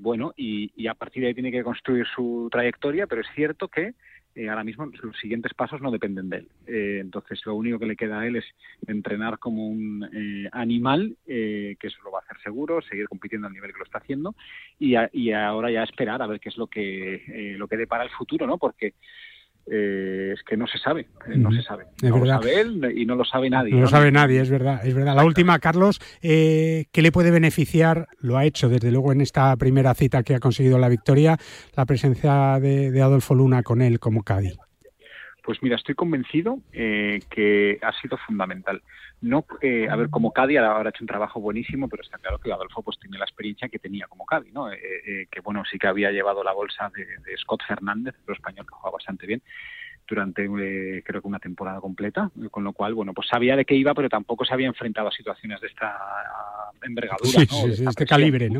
bueno, y, y a partir de ahí tiene que construir su trayectoria, pero es cierto que eh, ahora mismo los siguientes pasos no dependen de él. Eh, entonces, lo único que le queda a él es entrenar como un eh, animal, que eso lo va a hacer seguro, seguir compitiendo al nivel que lo está haciendo y, y ahora ya esperar a ver qué es lo que lo que depara el futuro, ¿no? Porque eh, es que no se sabe, eh, no se sabe. no lo sabe él y no lo sabe nadie. No, lo sabe nadie, es verdad, es verdad. La última, Carlos, eh, ¿qué le puede beneficiar? Lo ha hecho desde luego en esta primera cita que ha conseguido la victoria, la presencia de, Adolfo Luna con él como Cádiz. Pues mira, estoy convencido que ha sido fundamental. No eh, a ver como Cadi ahora ha hecho un trabajo buenísimo pero está claro que Adolfo pues tiene la experiencia que tenía como Cadi no eh, eh, que bueno sí que había llevado la bolsa de, Scott Fernández otro español que juega bastante bien durante creo que una temporada completa con lo cual bueno pues sabía de qué iba pero tampoco se había enfrentado a situaciones de esta envergadura sí, sí, de este calibre no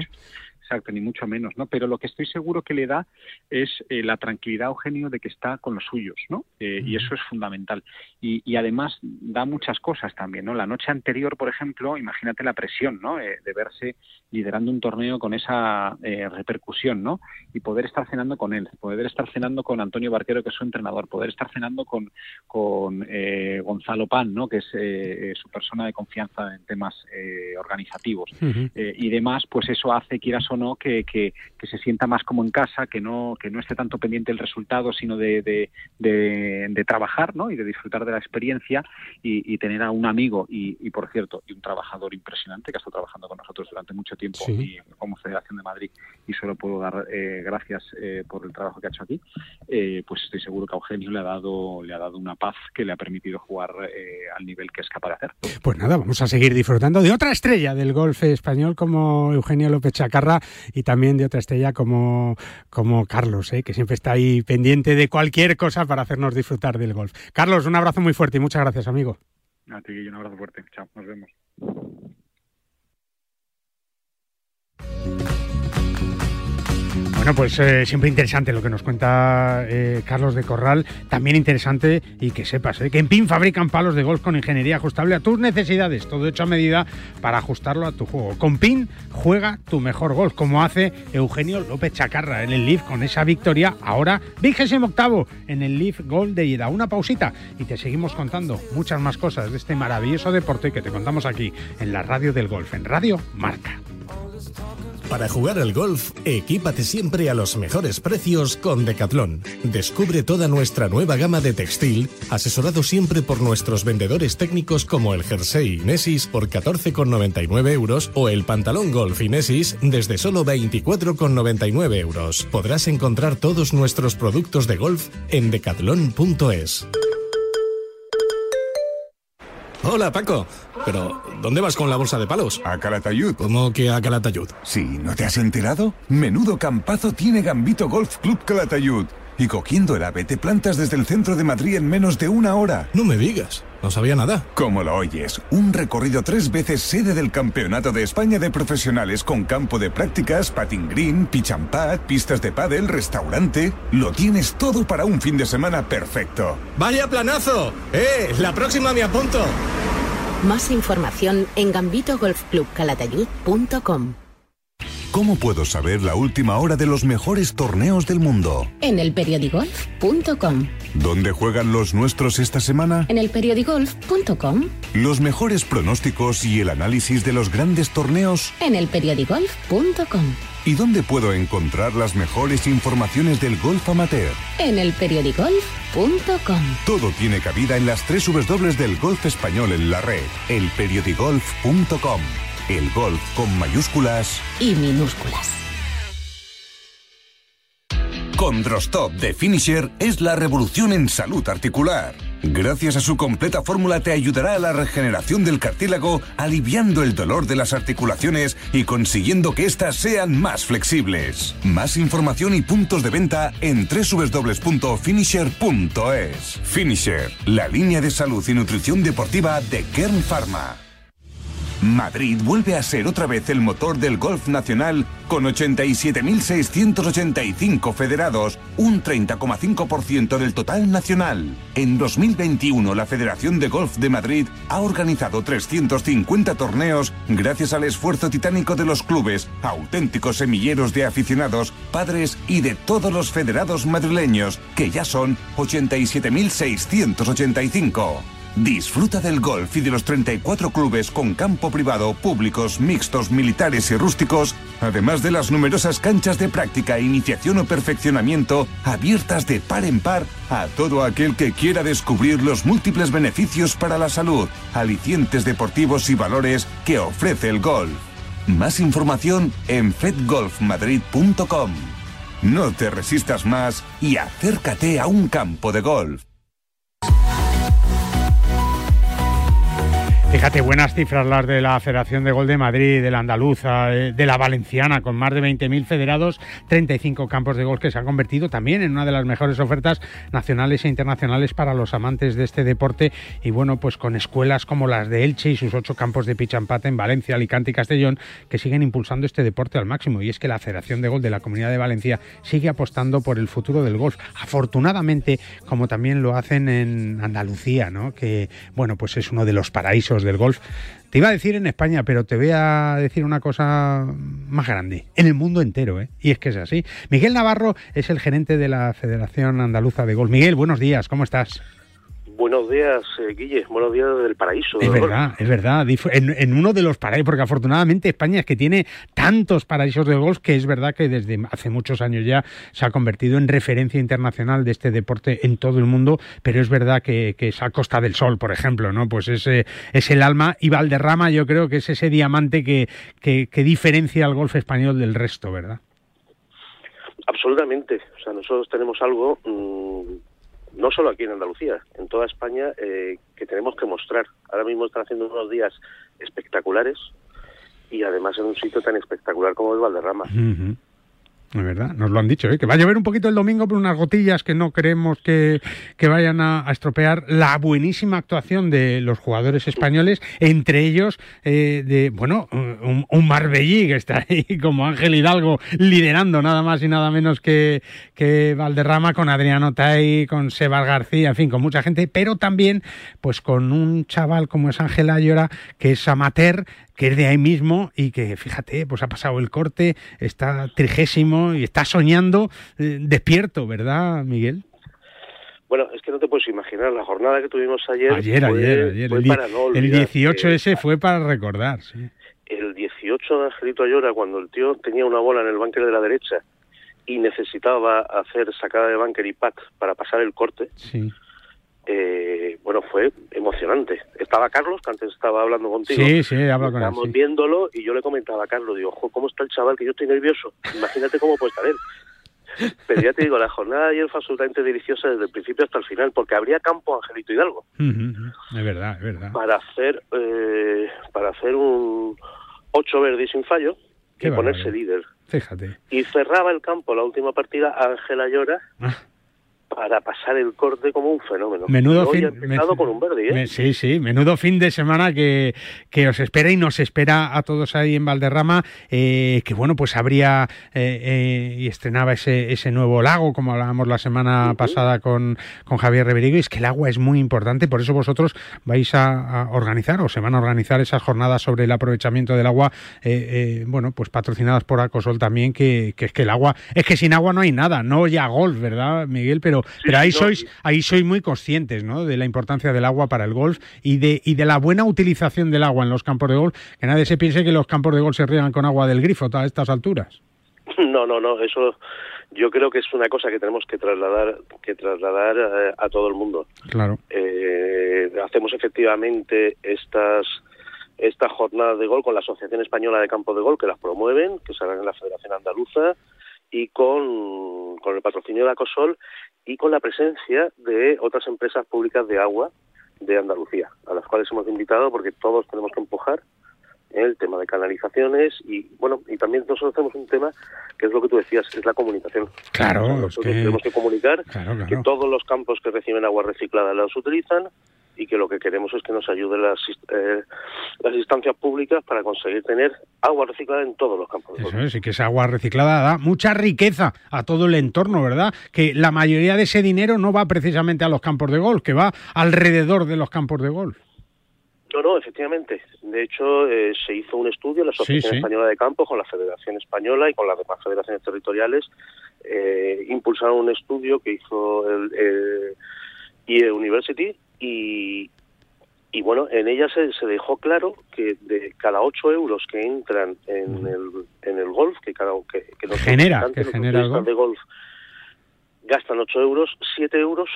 exacto, ni mucho menos, ¿no? Pero lo que estoy seguro que le da es eh, la tranquilidad, Eugenio, de que está con los suyos, ¿no? Eh, y eso es fundamental. Y, además da muchas cosas también, ¿no? La noche anterior, por ejemplo, imagínate la presión, ¿no? Eh, de verse liderando un torneo con esa repercusión, ¿no? Y poder estar cenando con él, poder estar cenando con Antonio Barquero, que es su entrenador, poder estar cenando con, con Gonzalo Pan, ¿no? Que es su persona de confianza en temas organizativos y demás, pues eso hace, quieras o no, que, que, se sienta más como en casa, que no, que no esté tanto pendiente del resultado, sino de, de, trabajar ¿no? y de disfrutar de la experiencia y, tener a un amigo y, por cierto, y un trabajador impresionante que ha estado trabajando con nosotros durante mucho tiempo y como Federación de Madrid y solo puedo dar eh, gracias eh, por el trabajo que ha hecho aquí, eh, pues estoy seguro que a Eugenio le ha dado, le ha dado una paz que le ha permitido jugar al nivel que es capaz de hacer. Pues nada, vamos a seguir disfrutando de otra estrella del golf español como Eugenio López Chacarra y también de otra estrella como, como Carlos, ¿eh? que siempre está ahí pendiente de cualquier cosa para hacernos disfrutar del golf. Carlos, un abrazo muy fuerte y muchas gracias, amigo. A ti, un abrazo fuerte. Chao, nos vemos. Bueno, pues eh, siempre interesante lo que nos cuenta eh, Carlos de Corral. También interesante y que sepas eh, que en PIN fabrican palos de golf con ingeniería ajustable a tus necesidades. Todo hecho a medida para ajustarlo a tu juego. Con PIN juega tu mejor golf, como hace Eugenio López Chacarra en el Leaf con esa victoria. Ahora, vigésimo octavo en el Leaf Golf de Ida. Una pausita y te seguimos contando muchas más cosas de este maravilloso deporte que te contamos aquí en la radio del golf, en Radio Marca. Para jugar al golf, equípate siempre a los mejores precios con Decathlon. Descubre toda nuestra nueva gama de textil, asesorado siempre por nuestros vendedores técnicos como el jersey Inesis por 14,99 euros o el pantalón golf Inesis desde solo 24,99 euros. Podrás encontrar todos nuestros productos de golf en decathlon.es. Hola, Paco. Pero, ¿dónde vas con la bolsa de palos? A Calatayud. ¿Cómo que a Calatayud? Sí, ¿no te has enterado? Menudo campazo tiene Gambito Golf Club Calatayud. Y cogiendo el AVE te plantas desde el centro de Madrid en menos de una hora. No me digas. No sabía nada. Como lo oyes, un recorrido tres veces sede del Campeonato de España de Profesionales con campo de prácticas, patin green, pad, pistas de pádel, restaurante. Lo tienes todo para un fin de semana perfecto. ¡Vaya planazo! ¡Eh! La próxima me apunto. Más información en gambitogolfclubcalatayud.com. ¿Cómo puedo saber la última hora de los mejores torneos del mundo? En elperiodigolf.com. ¿Dónde juegan los nuestros esta semana? En elperiodigolf.com. Los mejores pronósticos y el análisis de los grandes torneos. En elperiodigolf.com. ¿Y dónde puedo encontrar las mejores informaciones del golf amateur? En elperiodigolf.com. Todo tiene cabida en las tres W del golf español en la red. Elperiodigolf.com. El golf con mayúsculas y minúsculas. Con Drostop de Finisher es la revolución en salud articular. Gracias a su completa fórmula te ayudará a la regeneración del cartílago, aliviando el dolor de las articulaciones y consiguiendo que éstas sean más flexibles. Más información y puntos de venta en www.finisher.es. Finisher, la línea de salud y nutrición deportiva de Kern Pharma. Madrid vuelve a ser otra vez el motor del golf nacional con 87.685 federados, un 30,5% del total nacional. En 2021 la Federación de Golf de Madrid ha organizado 350 torneos gracias al esfuerzo titánico de los clubes, auténticos semilleros de aficionados, padres y de todos los federados madrileños, que ya son 87.685. Disfruta del golf y de los 34 clubes con campo privado, públicos, mixtos, militares y rústicos, además de las numerosas canchas de práctica, iniciación o perfeccionamiento abiertas de par en par a todo aquel que quiera descubrir los múltiples beneficios para la salud, alicientes deportivos y valores que ofrece el golf. Más información en fedgolfmadrid.com. No te resistas más y acércate a un campo de golf. Fíjate, buenas cifras las de la Federación de Gol de Madrid, de la Andaluza, eh, de la Valenciana, con más de 20.000 federados, 35 campos de golf que se han convertido también en una de las mejores ofertas nacionales e internacionales para los amantes de este deporte. Y bueno, pues con escuelas como las de Elche y sus ocho campos de pitch en Valencia, Alicante y Castellón, que siguen impulsando este deporte al máximo. Y es que la Federación de Gol de la Comunidad de Valencia sigue apostando por el futuro del golf. Afortunadamente, como también lo hacen en Andalucía, ¿no? Que, bueno, pues es uno de los paraísos del golf. Te iba a decir en España, pero te voy a decir una cosa más grande, en el mundo entero, ¿eh? y es que es así. Miguel Navarro es el gerente de la Federación Andaluza de Golf. Miguel, buenos días, ¿cómo estás? Buenos días, eh, Guille. Buenos días del paraíso. Es verdad, es verdad. En, uno de los paraísos, porque afortunadamente España es que tiene tantos paraísos de golf que es verdad que desde hace muchos años ya se ha convertido en referencia internacional de este deporte en todo el mundo, pero es verdad que, que esa Costa del Sol, por ejemplo, ¿no? Pues ese es el alma y Valderrama yo creo que es ese diamante que, que, diferencia al golf español del resto, ¿verdad? Absolutamente. O sea, nosotros tenemos algo... Mm, no solo aquí en Andalucía, en toda España, eh, que tenemos que mostrar. Ahora mismo están haciendo unos días espectaculares y además en un sitio tan espectacular como el Valderrama. Es verdad, nos lo han dicho, ¿eh? que va a llover un poquito el domingo, pero unas gotillas que no queremos que, vayan a, estropear la buenísima actuación de los jugadores españoles, entre ellos, eh, de bueno, un, un, Marbellí que está ahí como Ángel Hidalgo liderando nada más y nada menos que, que Valderrama, con Adriano Tai, con Sebas García, en fin, con mucha gente, pero también pues con un chaval como es Ángel Ayora, que es amateur, que es de ahí mismo y que, fíjate, pues ha pasado el corte, está trigésimo y está soñando eh, despierto, ¿verdad, Miguel? Bueno, es que no te puedes imaginar, la jornada que tuvimos ayer. Ayer, ayer, ayer. el, 18 ese fue para recordar, sí. El 18 de Angelito Ayora, cuando el tío tenía una bola en el bunker de la derecha y necesitaba hacer sacada de bunker y pat para pasar el corte. Sí eh, bueno, fue emocionante. Estaba Carlos, que antes estaba hablando contigo. Sí, sí, habla con Estábamos viéndolo y yo le comentaba a Carlos, digo, ojo, ¿cómo está el chaval? Que yo estoy nervioso. Imagínate cómo puede estar él. Pero ya te digo, la jornada de ayer fue absolutamente deliciosa desde el principio hasta el final, porque habría campo Angelito Hidalgo. Es verdad, es verdad. Para hacer, eh, para hacer un 8 verdes sin fallo y ponerse líder. Fíjate. Y cerraba el campo la última partida Ángela Llora. Ah para pasar el corte como un fenómeno. Menudo fin, con un verde, ¿eh? sí, sí, menudo fin de semana que, que, os espera y nos espera a todos ahí en Valderrama, eh, que bueno, pues habría eh, y estrenaba ese, ese nuevo lago, como hablábamos la semana pasada con, con Javier Reverigo, y es que el agua es muy importante, por eso vosotros vais a, organizar o se van a organizar esas jornadas sobre el aprovechamiento del agua, bueno, pues patrocinadas por Acosol también, que, que es que el agua, es que sin agua no hay nada, no ya golf, ¿verdad, Miguel? Pero pero, ahí sois, ahí sois muy conscientes, ¿no? De la importancia del agua para el golf y de, y de la buena utilización del agua en los campos de golf, que nadie se piense que los campos de golf se riegan con agua del grifo a estas alturas. No, no, no, eso yo creo que es una cosa que tenemos que trasladar que trasladar eh, a, todo el mundo. Claro. Eh, hacemos efectivamente estas estas jornadas de golf con la Asociación Española de Campos de Golf que las promueven, que salen en la Federación Andaluza y con, con el patrocinio de Acosol y con la presencia de otras empresas públicas de agua de Andalucía, a las cuales hemos invitado porque todos tenemos que empujar el tema de canalizaciones y bueno y también nosotros hacemos un tema que es lo que tú decías es la comunicación. Claro nosotros tenemos que comunicar que todos los campos que reciben agua reciclada las utilizan y que lo que queremos es que nos ayuden las, eh, las instancias públicas para conseguir tener agua reciclada en todos los campos. Eso es, y que esa agua reciclada da mucha riqueza a todo el entorno, ¿verdad? Que la mayoría de ese dinero no va precisamente a los campos de golf, que va alrededor de los campos de golf. No, no, efectivamente. De hecho, eh, se hizo un estudio, la Asociación Española de Campos, con la Federación Española y con las demás federaciones territoriales, eh, impulsaron un estudio que hizo el, el IE University y, y bueno, en ella se, se, dejó claro que de cada 8 euros que entran en el, en el golf, que cada que, que los genera, que genera el golf. de golf gastan 8 euros, 7 euros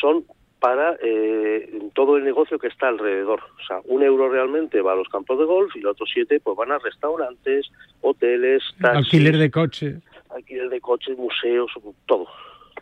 son para eh, todo el negocio que está alrededor. O sea, un euro realmente va a los campos de golf y los otros siete pues van a restaurantes, hoteles, alquiler de coches, alquiler de coches, museos, todo.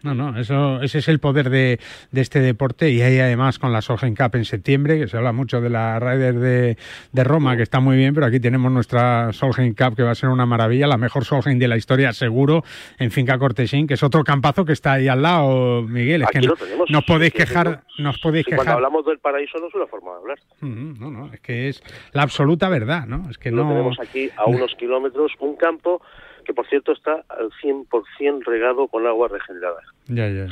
No, no, eso, ese es el poder de, de este deporte y hay además con la Solheim Cup en septiembre, que se habla mucho de la Ryder de, de, Roma, que está muy bien, pero aquí tenemos nuestra Solheim Cup que va a ser una maravilla, la mejor Solheim de la historia seguro en Finca Cortesín, que es otro campazo que está ahí al lado, Miguel. Es que no, nos podéis quejar, nos podéis quejar. Cuando hablamos del paraíso no es una forma de hablar. no, no, es que es la absoluta verdad, ¿no? Es que no... tenemos aquí a unos kilómetros un campo que por cierto está al 100% regado con agua regenerada. Ya, ya,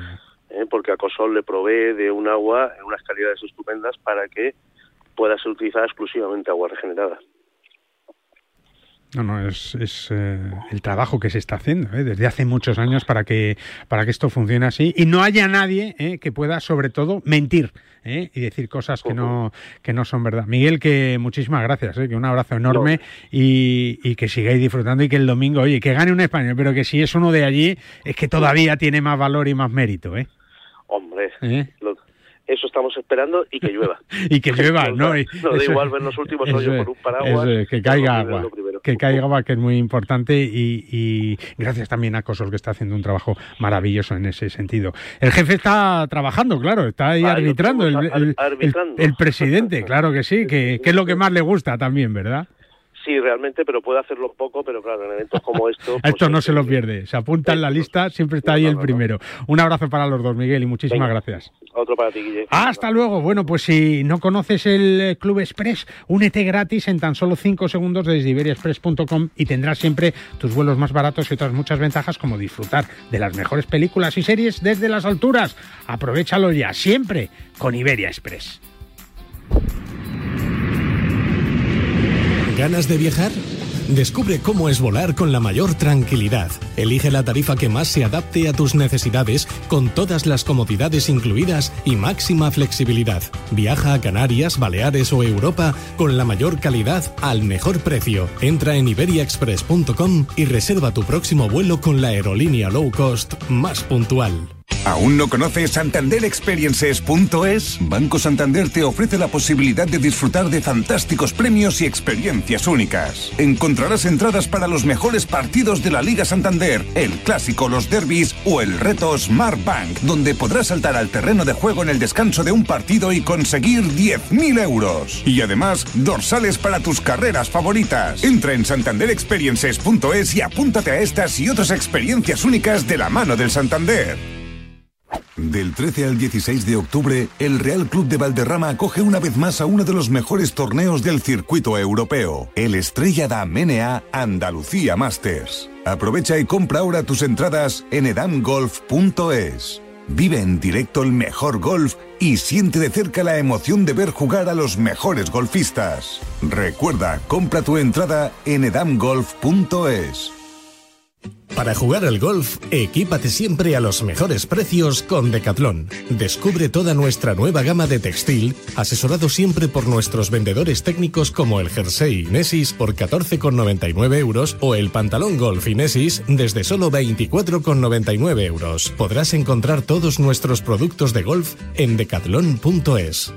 ¿Eh? Porque Acosol le provee de un agua en unas calidades estupendas para que pueda ser utilizada exclusivamente agua regenerada. No, no, es, es eh, el trabajo que se está haciendo ¿eh? desde hace muchos años para que, para que esto funcione así y no haya nadie ¿eh? que pueda, sobre todo, mentir y decir cosas que no, que no son verdad. Miguel, que muchísimas gracias, que un abrazo enorme y, y, que sigáis disfrutando y que el domingo, oye, que gane un español, pero que si es uno de allí, es que todavía tiene más valor y más mérito. ¿eh? Hombre, eso estamos esperando y que llueva. y que llueva, ¿no? no da igual ver los últimos hoyos por un paraguas. que caiga agua. Que caiga agua, que es muy importante. Y, gracias también a Cosol, que está haciendo un trabajo maravilloso en ese sentido. El jefe está trabajando, claro, está ahí arbitrando, el, el, presidente, claro que sí, que, que es lo que más le gusta también, ¿verdad? Sí, realmente, pero puede hacerlo poco, pero claro, en eventos como esto... Pues esto no se lo pierde, se apunta en la lista, siempre está ahí el primero. Un abrazo para los dos, Miguel, y muchísimas gracias. Otro para ti, Guille. Hasta luego. Bueno, pues si no conoces el eh, Club Express, únete gratis en tan solo 5 segundos desde iberiaexpress.com y tendrás siempre tus vuelos más baratos y otras muchas ventajas como disfrutar de las mejores películas y series desde las alturas. Aprovechalo ya, siempre con Iberia Express. ¿Ganas de viajar? Descubre cómo es volar con la mayor tranquilidad. Elige la tarifa que más se adapte a tus necesidades, con todas las comodidades incluidas y máxima flexibilidad. Viaja a Canarias, Baleares o Europa con la mayor calidad al mejor precio. Entra en iberiaexpress.com y reserva tu próximo vuelo con la aerolínea low cost más puntual. ¿Aún no conoces santanderexperiences.es? Banco Santander te ofrece la posibilidad de disfrutar de fantásticos premios y experiencias únicas. Encontrarás entradas para los mejores partidos de la Liga Santander, el clásico, los derbis o el reto Smart Bank, donde podrás saltar al terreno de juego en el descanso de un partido y conseguir 10.000 euros. Y además, dorsales para tus carreras favoritas. Entra en santanderexperiences.es y apúntate a estas y otras experiencias únicas de la mano del Santander. Del 13 al 16 de octubre, el Real Club de Valderrama acoge una vez más a uno de los mejores torneos del circuito europeo, el Estrella da Menea Andalucía Masters. Aprovecha y compra ahora tus entradas en edamgolf.es. Vive en directo el mejor golf y siente de cerca la emoción de ver jugar a los mejores golfistas. Recuerda, compra tu entrada en edamgolf.es. Para jugar al golf, equípate siempre a los mejores precios con Decathlon. Descubre toda nuestra nueva gama de textil, asesorado siempre por nuestros vendedores técnicos como el jersey Inesis por 14,99 euros o el pantalón golf Inesis desde solo 24,99 euros. Podrás encontrar todos nuestros productos de golf en decathlon.es.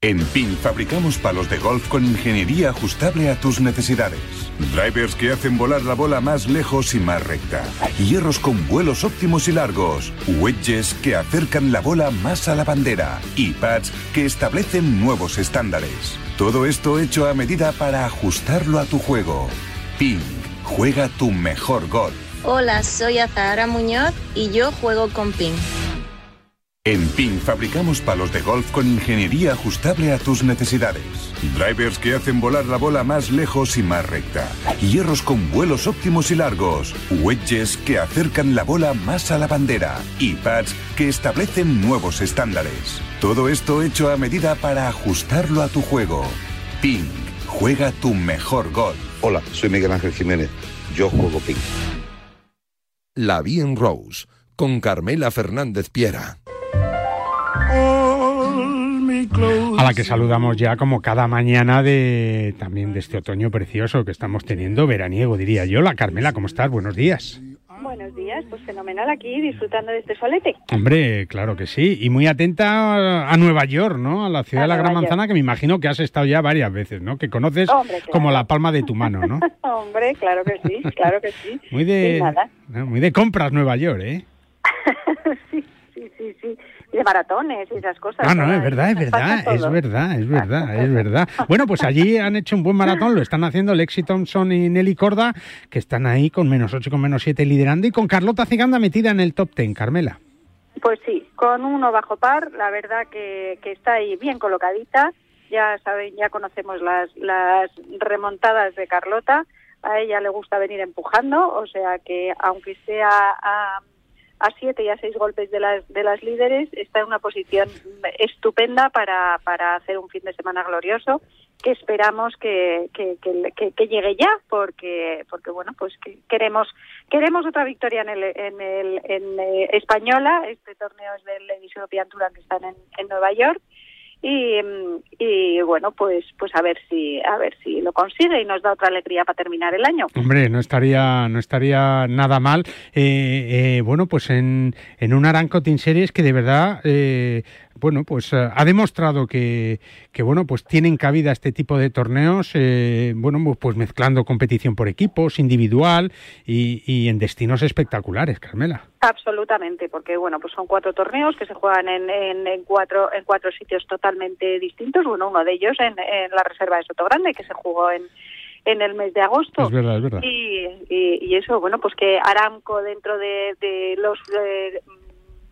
En PIN fabricamos palos de golf con ingeniería ajustable a tus necesidades. Drivers que hacen volar la bola más lejos y más recta. Hierros con vuelos óptimos y largos. Wedges que acercan la bola más a la bandera. Y pads que establecen nuevos estándares. Todo esto hecho a medida para ajustarlo a tu juego. PIN. Juega tu mejor golf. Hola, soy Azahara Muñoz y yo juego con PIN. En PIN fabricamos palos de golf con ingeniería ajustable a tus necesidades. Drivers que hacen volar la bola más lejos y más recta. Hierros con vuelos óptimos y largos. Wedges que acercan la bola más a la bandera. Y pads que establecen nuevos estándares. Todo esto hecho a medida para ajustarlo a tu juego. PIN. Juega tu mejor golf. Hola, soy Miguel Ángel Jiménez. Yo juego PIN. La Bien Rose con Carmela Fernández Piera. A la que saludamos ya como cada mañana de también de este otoño precioso que estamos teniendo, veraniego diría yo. La Carmela, ¿cómo estás? Buenos días. Buenos días, pues fenomenal aquí, disfrutando de este solete. Hombre, claro que sí. Y muy atenta a Nueva York, ¿no? A la ciudad de la Gran Manzana, que me imagino que has estado ya varias veces, ¿no? Que conoces como la palma de tu mano, ¿no? Hombre, claro que sí, claro que sí. Muy de, muy de compras Nueva York, ¿eh? de maratones y esas cosas. Ah, no, es verdad, es verdad, es verdad, es verdad, es verdad. Bueno, pues allí han hecho un buen maratón, lo están haciendo Lexi Thompson y Nelly Corda, que están ahí con menos 8, con menos 7 liderando, y con Carlota Ciganda metida en el top 10, Carmela. Pues sí, con uno bajo par, la verdad que, que está ahí bien colocadita. Ya saben, ya conocemos las, las remontadas de Carlota. A ella le gusta venir empujando, o sea que aunque sea a a siete y a seis golpes de las, de las líderes, está en una posición estupenda para, para hacer un fin de semana glorioso que esperamos que, que, que, llegue ya porque porque bueno pues que queremos queremos otra victoria en el en el en eh, española. Este torneo es del Ladies European Tour que están en, en Nueva York y, y, bueno pues pues a ver si a ver si lo consigue y nos da otra alegría para terminar el año hombre no estaría no estaría nada mal eh, eh, bueno pues en en un Aranco Team Series que de verdad eh, bueno, pues eh, ha demostrado que, que, bueno, pues tienen cabida este tipo de torneos, eh, bueno, pues mezclando competición por equipos, individual y, y, en destinos espectaculares, Carmela. Absolutamente, porque bueno, pues son cuatro torneos que se juegan en, en, cuatro en cuatro sitios totalmente distintos. Bueno, uno de ellos en, la reserva de Soto Grande que se jugó en en el mes de agosto. Es verdad, es verdad. Y, y, eso, bueno, pues que Aramco dentro de, de los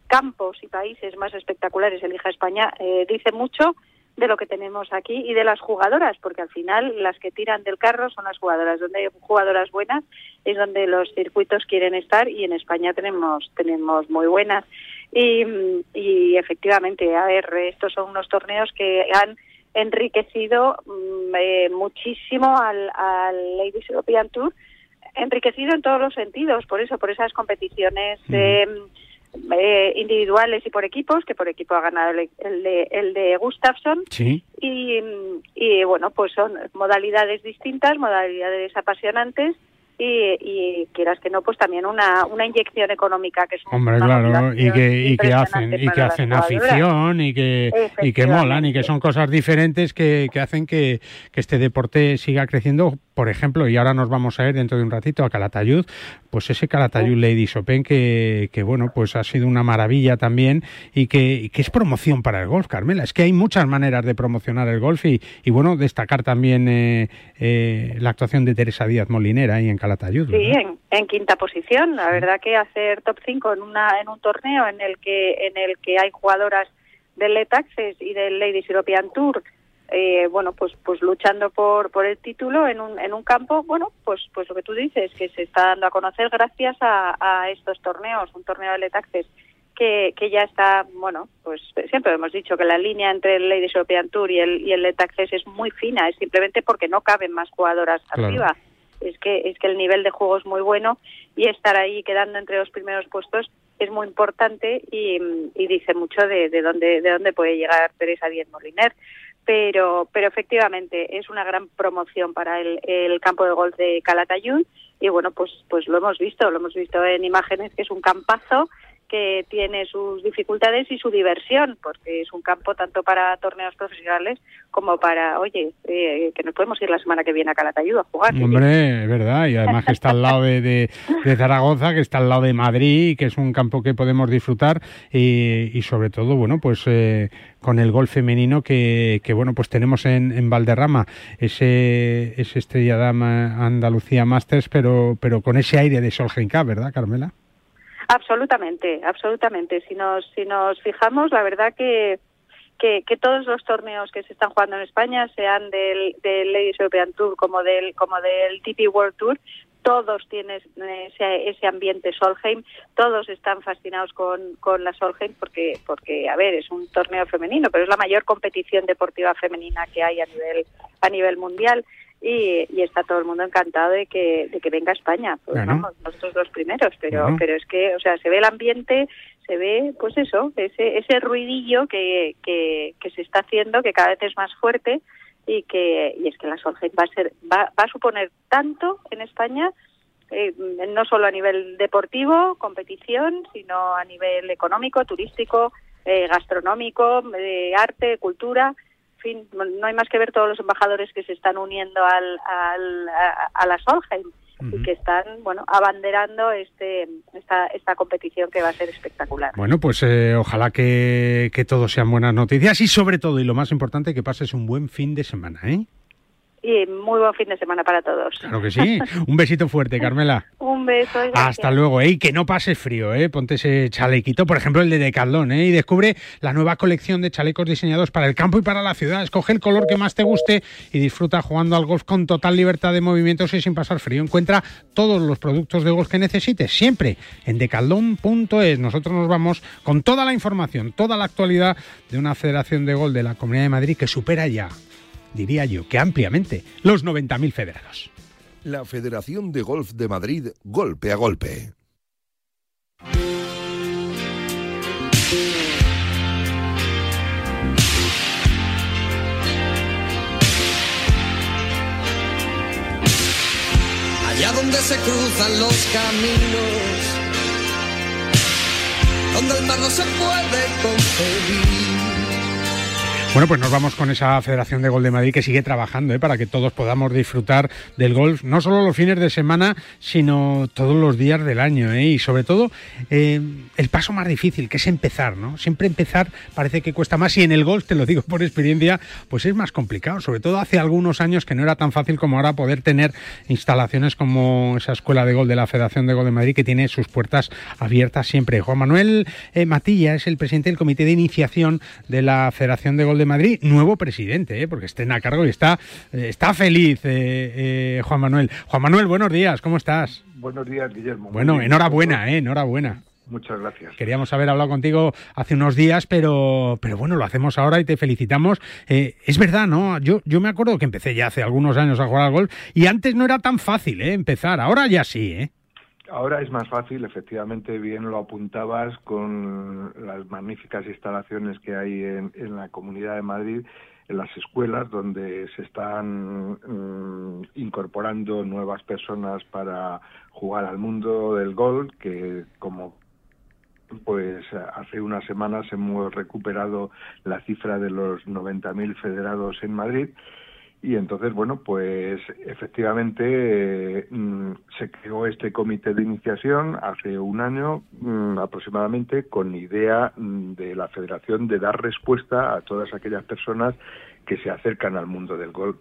campos y países más espectaculares elija España eh, dice mucho de lo que tenemos aquí y de las jugadoras, porque al final las que tiran del carro son las jugadoras. Donde hay jugadoras buenas es donde los circuitos quieren estar y en España tenemos tenemos muy buenas. Y, y efectivamente, a ver, estos son unos torneos que han enriquecido mm, eh, muchísimo al, al Ladies European Tour, enriquecido en todos los sentidos, por eso, por esas competiciones. Eh, eh, individuales y por equipos, que por equipo ha ganado el, de, el de Gustafsson. Y, y bueno, pues son modalidades distintas, modalidades apasionantes y, quieras que no, pues también una, una inyección económica que es Hombre, claro, y que, y que hacen, y que hacen afición y que, y que molan y que son cosas diferentes que, que hacen que, que este deporte siga creciendo por ejemplo, y ahora nos vamos a ir dentro de un ratito a Calatayud, pues ese Calatayud Ladies Open que, que, bueno, pues ha sido una maravilla también y que, que, es promoción para el golf, Carmela. Es que hay muchas maneras de promocionar el golf y, y bueno, destacar también eh, eh, la actuación de Teresa Díaz Molinera ahí en Calatayud. Sí, en, quinta posición. La verdad que hacer top 5 en, una, en un torneo en el que en el que hay jugadoras del Let Access y del Ladies European Tour eh, bueno, pues pues luchando por, por el título en un, en un campo, bueno, pues pues lo que tú dices, que se está dando a conocer gracias a, estos torneos, un torneo de Letaxes que, que ya está, bueno, pues siempre hemos dicho que la línea entre el Ladies European Tour y el, y el Letaxes es muy fina, es simplemente porque no caben más jugadoras arriba. Es que, es que el nivel de juego es muy bueno y estar ahí quedando entre los primeros puestos es muy importante y, dice mucho de, de dónde de dónde puede llegar Teresa Díez Moliner. Pero, pero efectivamente es una gran promoción para el, el campo de golf de Calatayud y bueno, pues, pues lo hemos visto, lo hemos visto en imágenes que es un campazo que tiene sus dificultades y su diversión, porque es un campo tanto para torneos profesionales como para, oye, eh, que nos podemos ir la semana que viene a Calatayud a jugar. Hombre, es verdad, y además que está al lado de, de, Zaragoza, que está al lado de Madrid, que es un campo que podemos disfrutar y, y sobre todo, bueno, pues eh, con el gol femenino que, que, bueno, pues tenemos en, en Valderrama, ese, ese Estrella Dama Andalucía Masters, pero, pero con ese aire de Cup, ¿verdad, Carmela? Absolutamente, absolutamente. Si nos, si nos fijamos, la verdad que, que, todos los torneos que se están jugando en España, sean del, del Ladies European Tour como del, como del TP World Tour, todos tienen ese, ese, ambiente Solheim, todos están fascinados con, con la Solheim porque, porque, a ver, es un torneo femenino, pero es la mayor competición deportiva femenina que hay a nivel, a nivel mundial y, está todo el mundo encantado de que, de que venga a España. Pues vamos, nosotros los primeros, pero, pero es que, o sea, se ve el ambiente, se ve, pues eso, ese, ese ruidillo que, que, que se está haciendo, que cada vez es más fuerte y que y es que la Solheim va a ser va, va a suponer tanto en España eh, no solo a nivel deportivo competición sino a nivel económico turístico eh, gastronómico de arte cultura fin, no hay más que ver todos los embajadores que se están uniendo al, al a, la Solheim y que están bueno abanderando este esta, esta competición que va a ser espectacular. Bueno, pues eh, ojalá que, que todo sean buenas noticias y sobre todo y lo más importante que pases un buen fin de semana, ¿eh? Y muy buen fin de semana para todos. Claro que sí. Un besito fuerte, Carmela. Un beso. Hasta luego, ¿eh? Y que no pase frío, ¿eh? Ponte ese chalequito, por ejemplo, el de Decathlon, ¿eh? Y descubre la nueva colección de chalecos diseñados para el campo y para la ciudad. Escoge el color que más te guste y disfruta jugando al golf con total libertad de movimientos y sin pasar frío. Encuentra todos los productos de golf que necesites, siempre en decathlon.es. Nosotros nos vamos con toda la información, toda la actualidad de una federación de golf de la Comunidad de Madrid que supera ya diría yo que ampliamente, los 90.000 federados. La Federación de Golf de Madrid, golpe a golpe. Allá donde se cruzan los caminos, donde el mar no se puede concebir bueno, pues nos vamos con esa Federación de Gol de Madrid que sigue trabajando ¿eh? para que todos podamos disfrutar del golf, no solo los fines de semana, sino todos los días del año. ¿eh? Y sobre todo, eh, el paso más difícil, que es empezar. ¿no? Siempre empezar parece que cuesta más y en el golf, te lo digo por experiencia, pues es más complicado. Sobre todo hace algunos años que no era tan fácil como ahora poder tener instalaciones como esa Escuela de Gol de la Federación de Gol de Madrid que tiene sus puertas abiertas siempre. Juan Manuel Matilla es el presidente del Comité de Iniciación de la Federación de Gol de Madrid, nuevo presidente, ¿eh? porque estén a cargo y está, eh, está feliz eh, Juan Manuel. Juan Manuel, buenos días, ¿cómo estás? Buenos días, Guillermo. Bueno, enhorabuena, ¿eh? enhorabuena. Muchas gracias. Queríamos haber hablado contigo hace unos días, pero, pero bueno, lo hacemos ahora y te felicitamos. es verdad, ¿no? Yo, yo me acuerdo que empecé ya hace algunos años a jugar al golf y antes no era tan fácil ¿eh? empezar, ahora ya sí, ¿eh? Ahora es más fácil, efectivamente, bien lo apuntabas con las magníficas instalaciones que hay en, la Comunidad de Madrid, en las escuelas, donde se están mm, incorporando nuevas personas para jugar al mundo del golf, que como pues hace unas semanas hemos recuperado la cifra de los 90.000 federados en Madrid y entonces, bueno, pues efectivamente mm, se creó este comité de iniciación hace un año mm, aproximadamente con idea mm, de la federación de dar respuesta a todas aquellas personas que se acercan al mundo del golf.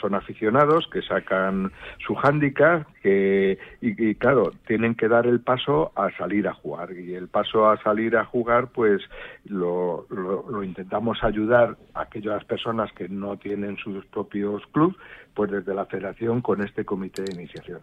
Son aficionados que sacan su hándicap, que y, claro tienen que dar el paso a salir a jugar y el paso a salir a jugar pues lo, lo, intentamos ayudar a aquellas personas que no tienen sus propios clubes pues desde la federación con este comité de iniciación.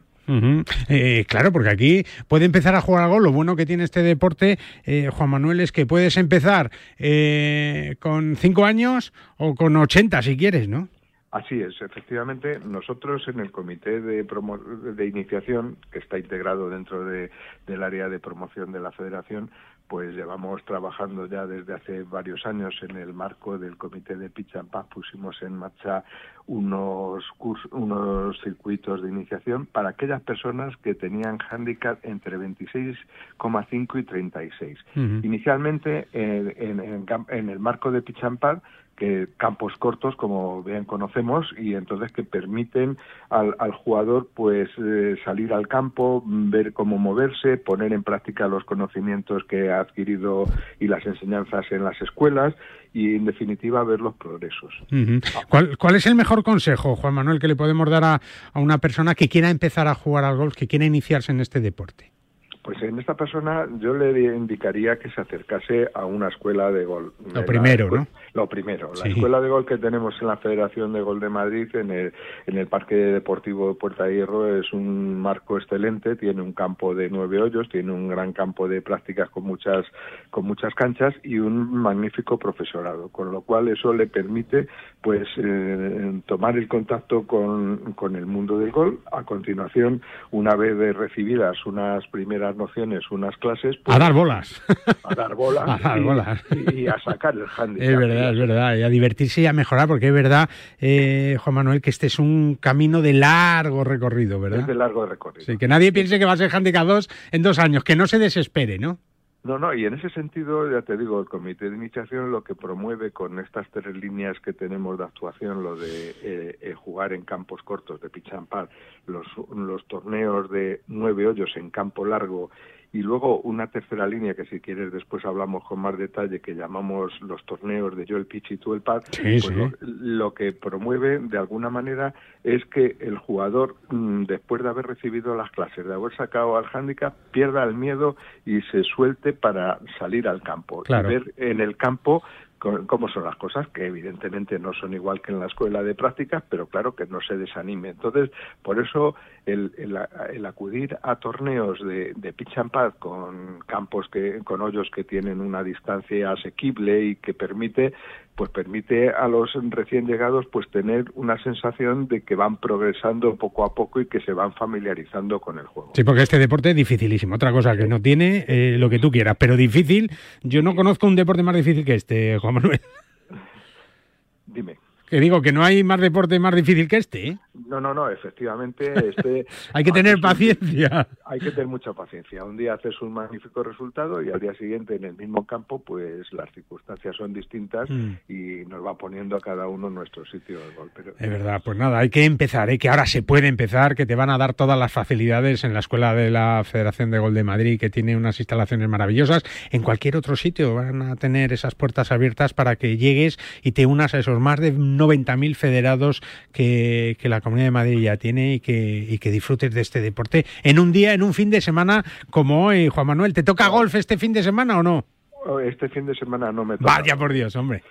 Eh, claro porque aquí puede empezar a jugar algo. Lo bueno que tiene este deporte eh, Juan Manuel es que puedes empezar eh, con cinco años o con 80 si quieres no Así es, efectivamente, nosotros en el comité de, de iniciación, que está integrado dentro de, del área de promoción de la federación, pues llevamos trabajando ya desde hace varios años en el marco del comité de Pitch and pusimos en marcha unos unos circuitos de iniciación para aquellas personas que tenían handicap entre 26,5 y 36. Inicialmente en, en, en, el marco de and que campos cortos como bien conocemos y entonces que permiten al, al jugador pues eh, salir al campo ver cómo moverse poner en práctica los conocimientos que ha adquirido y las enseñanzas en las escuelas y en definitiva ver los progresos. ¿Cuál, ¿Cuál es el mejor consejo Juan Manuel que le podemos dar a, a una persona que quiera empezar a jugar al golf que quiera iniciarse en este deporte pues en esta persona yo le indicaría que se acercase a una escuela de gol. Lo primero, ¿no? Lo primero. La escuela de gol que tenemos en la Federación de Gol de Madrid, en el, en el Parque Deportivo de Puerta de Hierro, es un marco excelente. Tiene un campo de nueve hoyos, tiene un gran campo de prácticas con muchas, con muchas canchas y un magnífico profesorado. Con lo cual eso le permite, pues, eh, tomar el contacto con, con el mundo del gol. A continuación, una vez recibidas unas primeras nociones, unas clases. Pues, a dar bolas. A dar bolas. a dar bolas. Y, a sacar el handicap. Es verdad, es verdad. Y a divertirse y a mejorar, porque es verdad, eh, Juan Manuel, que este es un camino de largo recorrido, ¿verdad? Es de largo recorrido. Sí, que nadie piense que va a ser handicap 2 en dos años, que no se desespere, ¿no? No, no, y en ese sentido, ya te digo, el comité de iniciación lo que promueve con estas tres líneas que tenemos de actuación, lo de eh, eh, jugar en campos cortos de pichampar, los, los torneos de nueve hoyos en campo largo y luego una tercera línea que si quieres después hablamos con más detalle que llamamos los torneos de yo el pitch y tú el pad. pues Lo, que promueve de alguna manera es que el jugador mm, después de haber recibido las clases, de haber sacado al handicap, pierda el miedo y se suelte para salir al campo y ver en el campo cómo son las cosas, que evidentemente no son igual que en la escuela de prácticas, pero claro que no se desanime. Entonces, por eso el, el, acudir a torneos de, de pitch and pad con campos que, con hoyos que tienen una distancia asequible y que permite pues permite a los recién llegados pues tener una sensación de que van progresando poco a poco y que se van familiarizando con el juego. Sí, porque este deporte es dificilísimo. Otra cosa que no tiene eh, lo que tú quieras, pero difícil. Yo no conozco un deporte más difícil que este, Juan Manuel. Dime. Que digo que no hay más deporte más difícil que este. ¿eh? No, no, no, efectivamente. Este, hay que tener paciencia. hay que tener mucha paciencia. Un día haces un magnífico resultado y al día siguiente en el mismo campo, pues las circunstancias son distintas mm. y nos va poniendo a cada uno nuestro sitio de gol. Es verdad, pues nada, hay que empezar, ¿eh? que ahora se puede empezar, que te van a dar todas las facilidades en la Escuela de la Federación de Gol de Madrid, que tiene unas instalaciones maravillosas. En cualquier otro sitio van a tener esas puertas abiertas para que llegues y te unas a esos más de 90.000 federados que, la Comunidad de Madrid ya tiene y que, y que disfrutes de este deporte en un día, en un fin de semana como hoy. Juan Manuel, ¿te toca golf este fin de semana o no? Este fin de semana no me toca. Vaya por Dios, hombre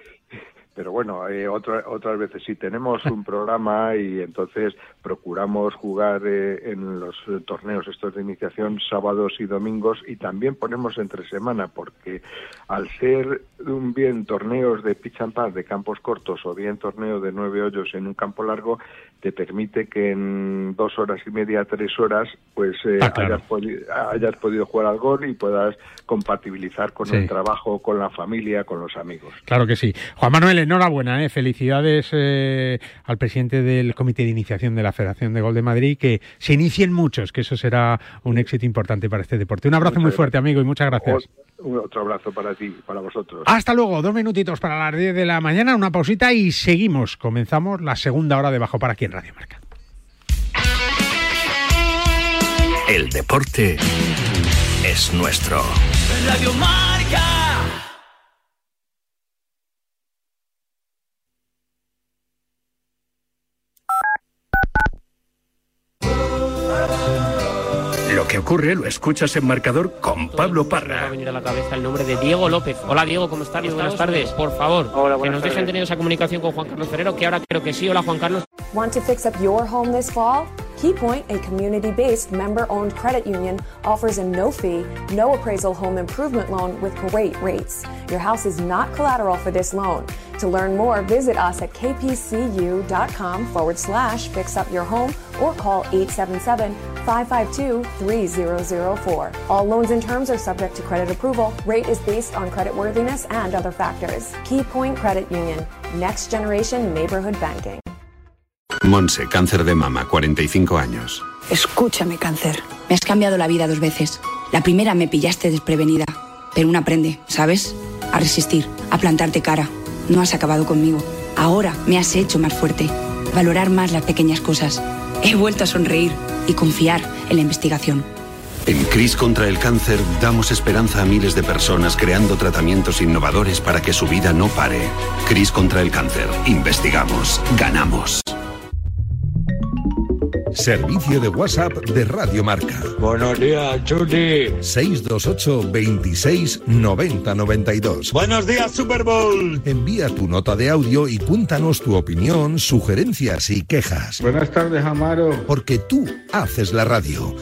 pero bueno, eh, otras veces sí tenemos un programa y entonces procuramos jugar eh, en los torneos estos de iniciación sábados y domingos y también ponemos entre semana porque al ser un bien torneos de pitch and pass de campos cortos o bien torneo de nueve hoyos en un campo largo te permite que en dos horas y media, tres horas, pues eh, ah, hayas, podido jugar al gol y puedas compatibilizar con el trabajo, con la familia, con los amigos. Claro que sí. Juan Manuel, enhorabuena, ¿eh? felicidades eh, al presidente del Comité de Iniciación de la Federación de Gol de Madrid, que se inicien muchos, que eso será un éxito importante para este deporte. Un abrazo muy fuerte, amigo, y muchas gracias. otro abrazo para ti, para vosotros. Hasta luego, dos minutitos para las 10 de la mañana, una pausita y seguimos. Comenzamos la segunda hora de Bajo para quien Radio Marca. El deporte es nuestro. Radio Marca. Lo que ocurre lo escuchas en marcador con Pablo Parra. Va a venir a la cabeza el nombre de Diego López. Hola Diego, ¿cómo estás? Buenas tardes. Por favor, que nos dejen tener esa comunicación con Juan Carlos Ferrero, que ahora creo que sí. Hola Juan Carlos. Want to fix up your home this fall? KeyPoint, a community-based member-owned credit union, offers a no-fee, no appraisal home improvement loan with great rates. Your house is not collateral for this loan. To learn more, visit us at kpcu.com forward slash fix up your home or call 877 552 3004. All loans and terms are subject to credit approval. Rate is based on credit worthiness and other factors. KeyPoint Credit Union, next generation neighborhood banking. Monse, cáncer de mama, 45 años. Escúchame, cáncer. Me has cambiado la vida dos veces. La primera me pillaste desprevenida, pero uno aprende, ¿sabes? A resistir, a plantarte cara. No has acabado conmigo. Ahora me has hecho más fuerte, valorar más las pequeñas cosas. He vuelto a sonreír y confiar en la investigación. En CRIS contra el cáncer damos esperanza a miles de personas creando tratamientos innovadores para que su vida no pare. CRIS contra el cáncer. Investigamos. Ganamos. Servicio de WhatsApp de Radio Marca. Buenos días, Chuli. 628 26 90 92. Buenos días, Super Bowl. Envía tu nota de audio y cuéntanos tu opinión, sugerencias y quejas. Buenas tardes, Amaro. Porque tú haces la radio.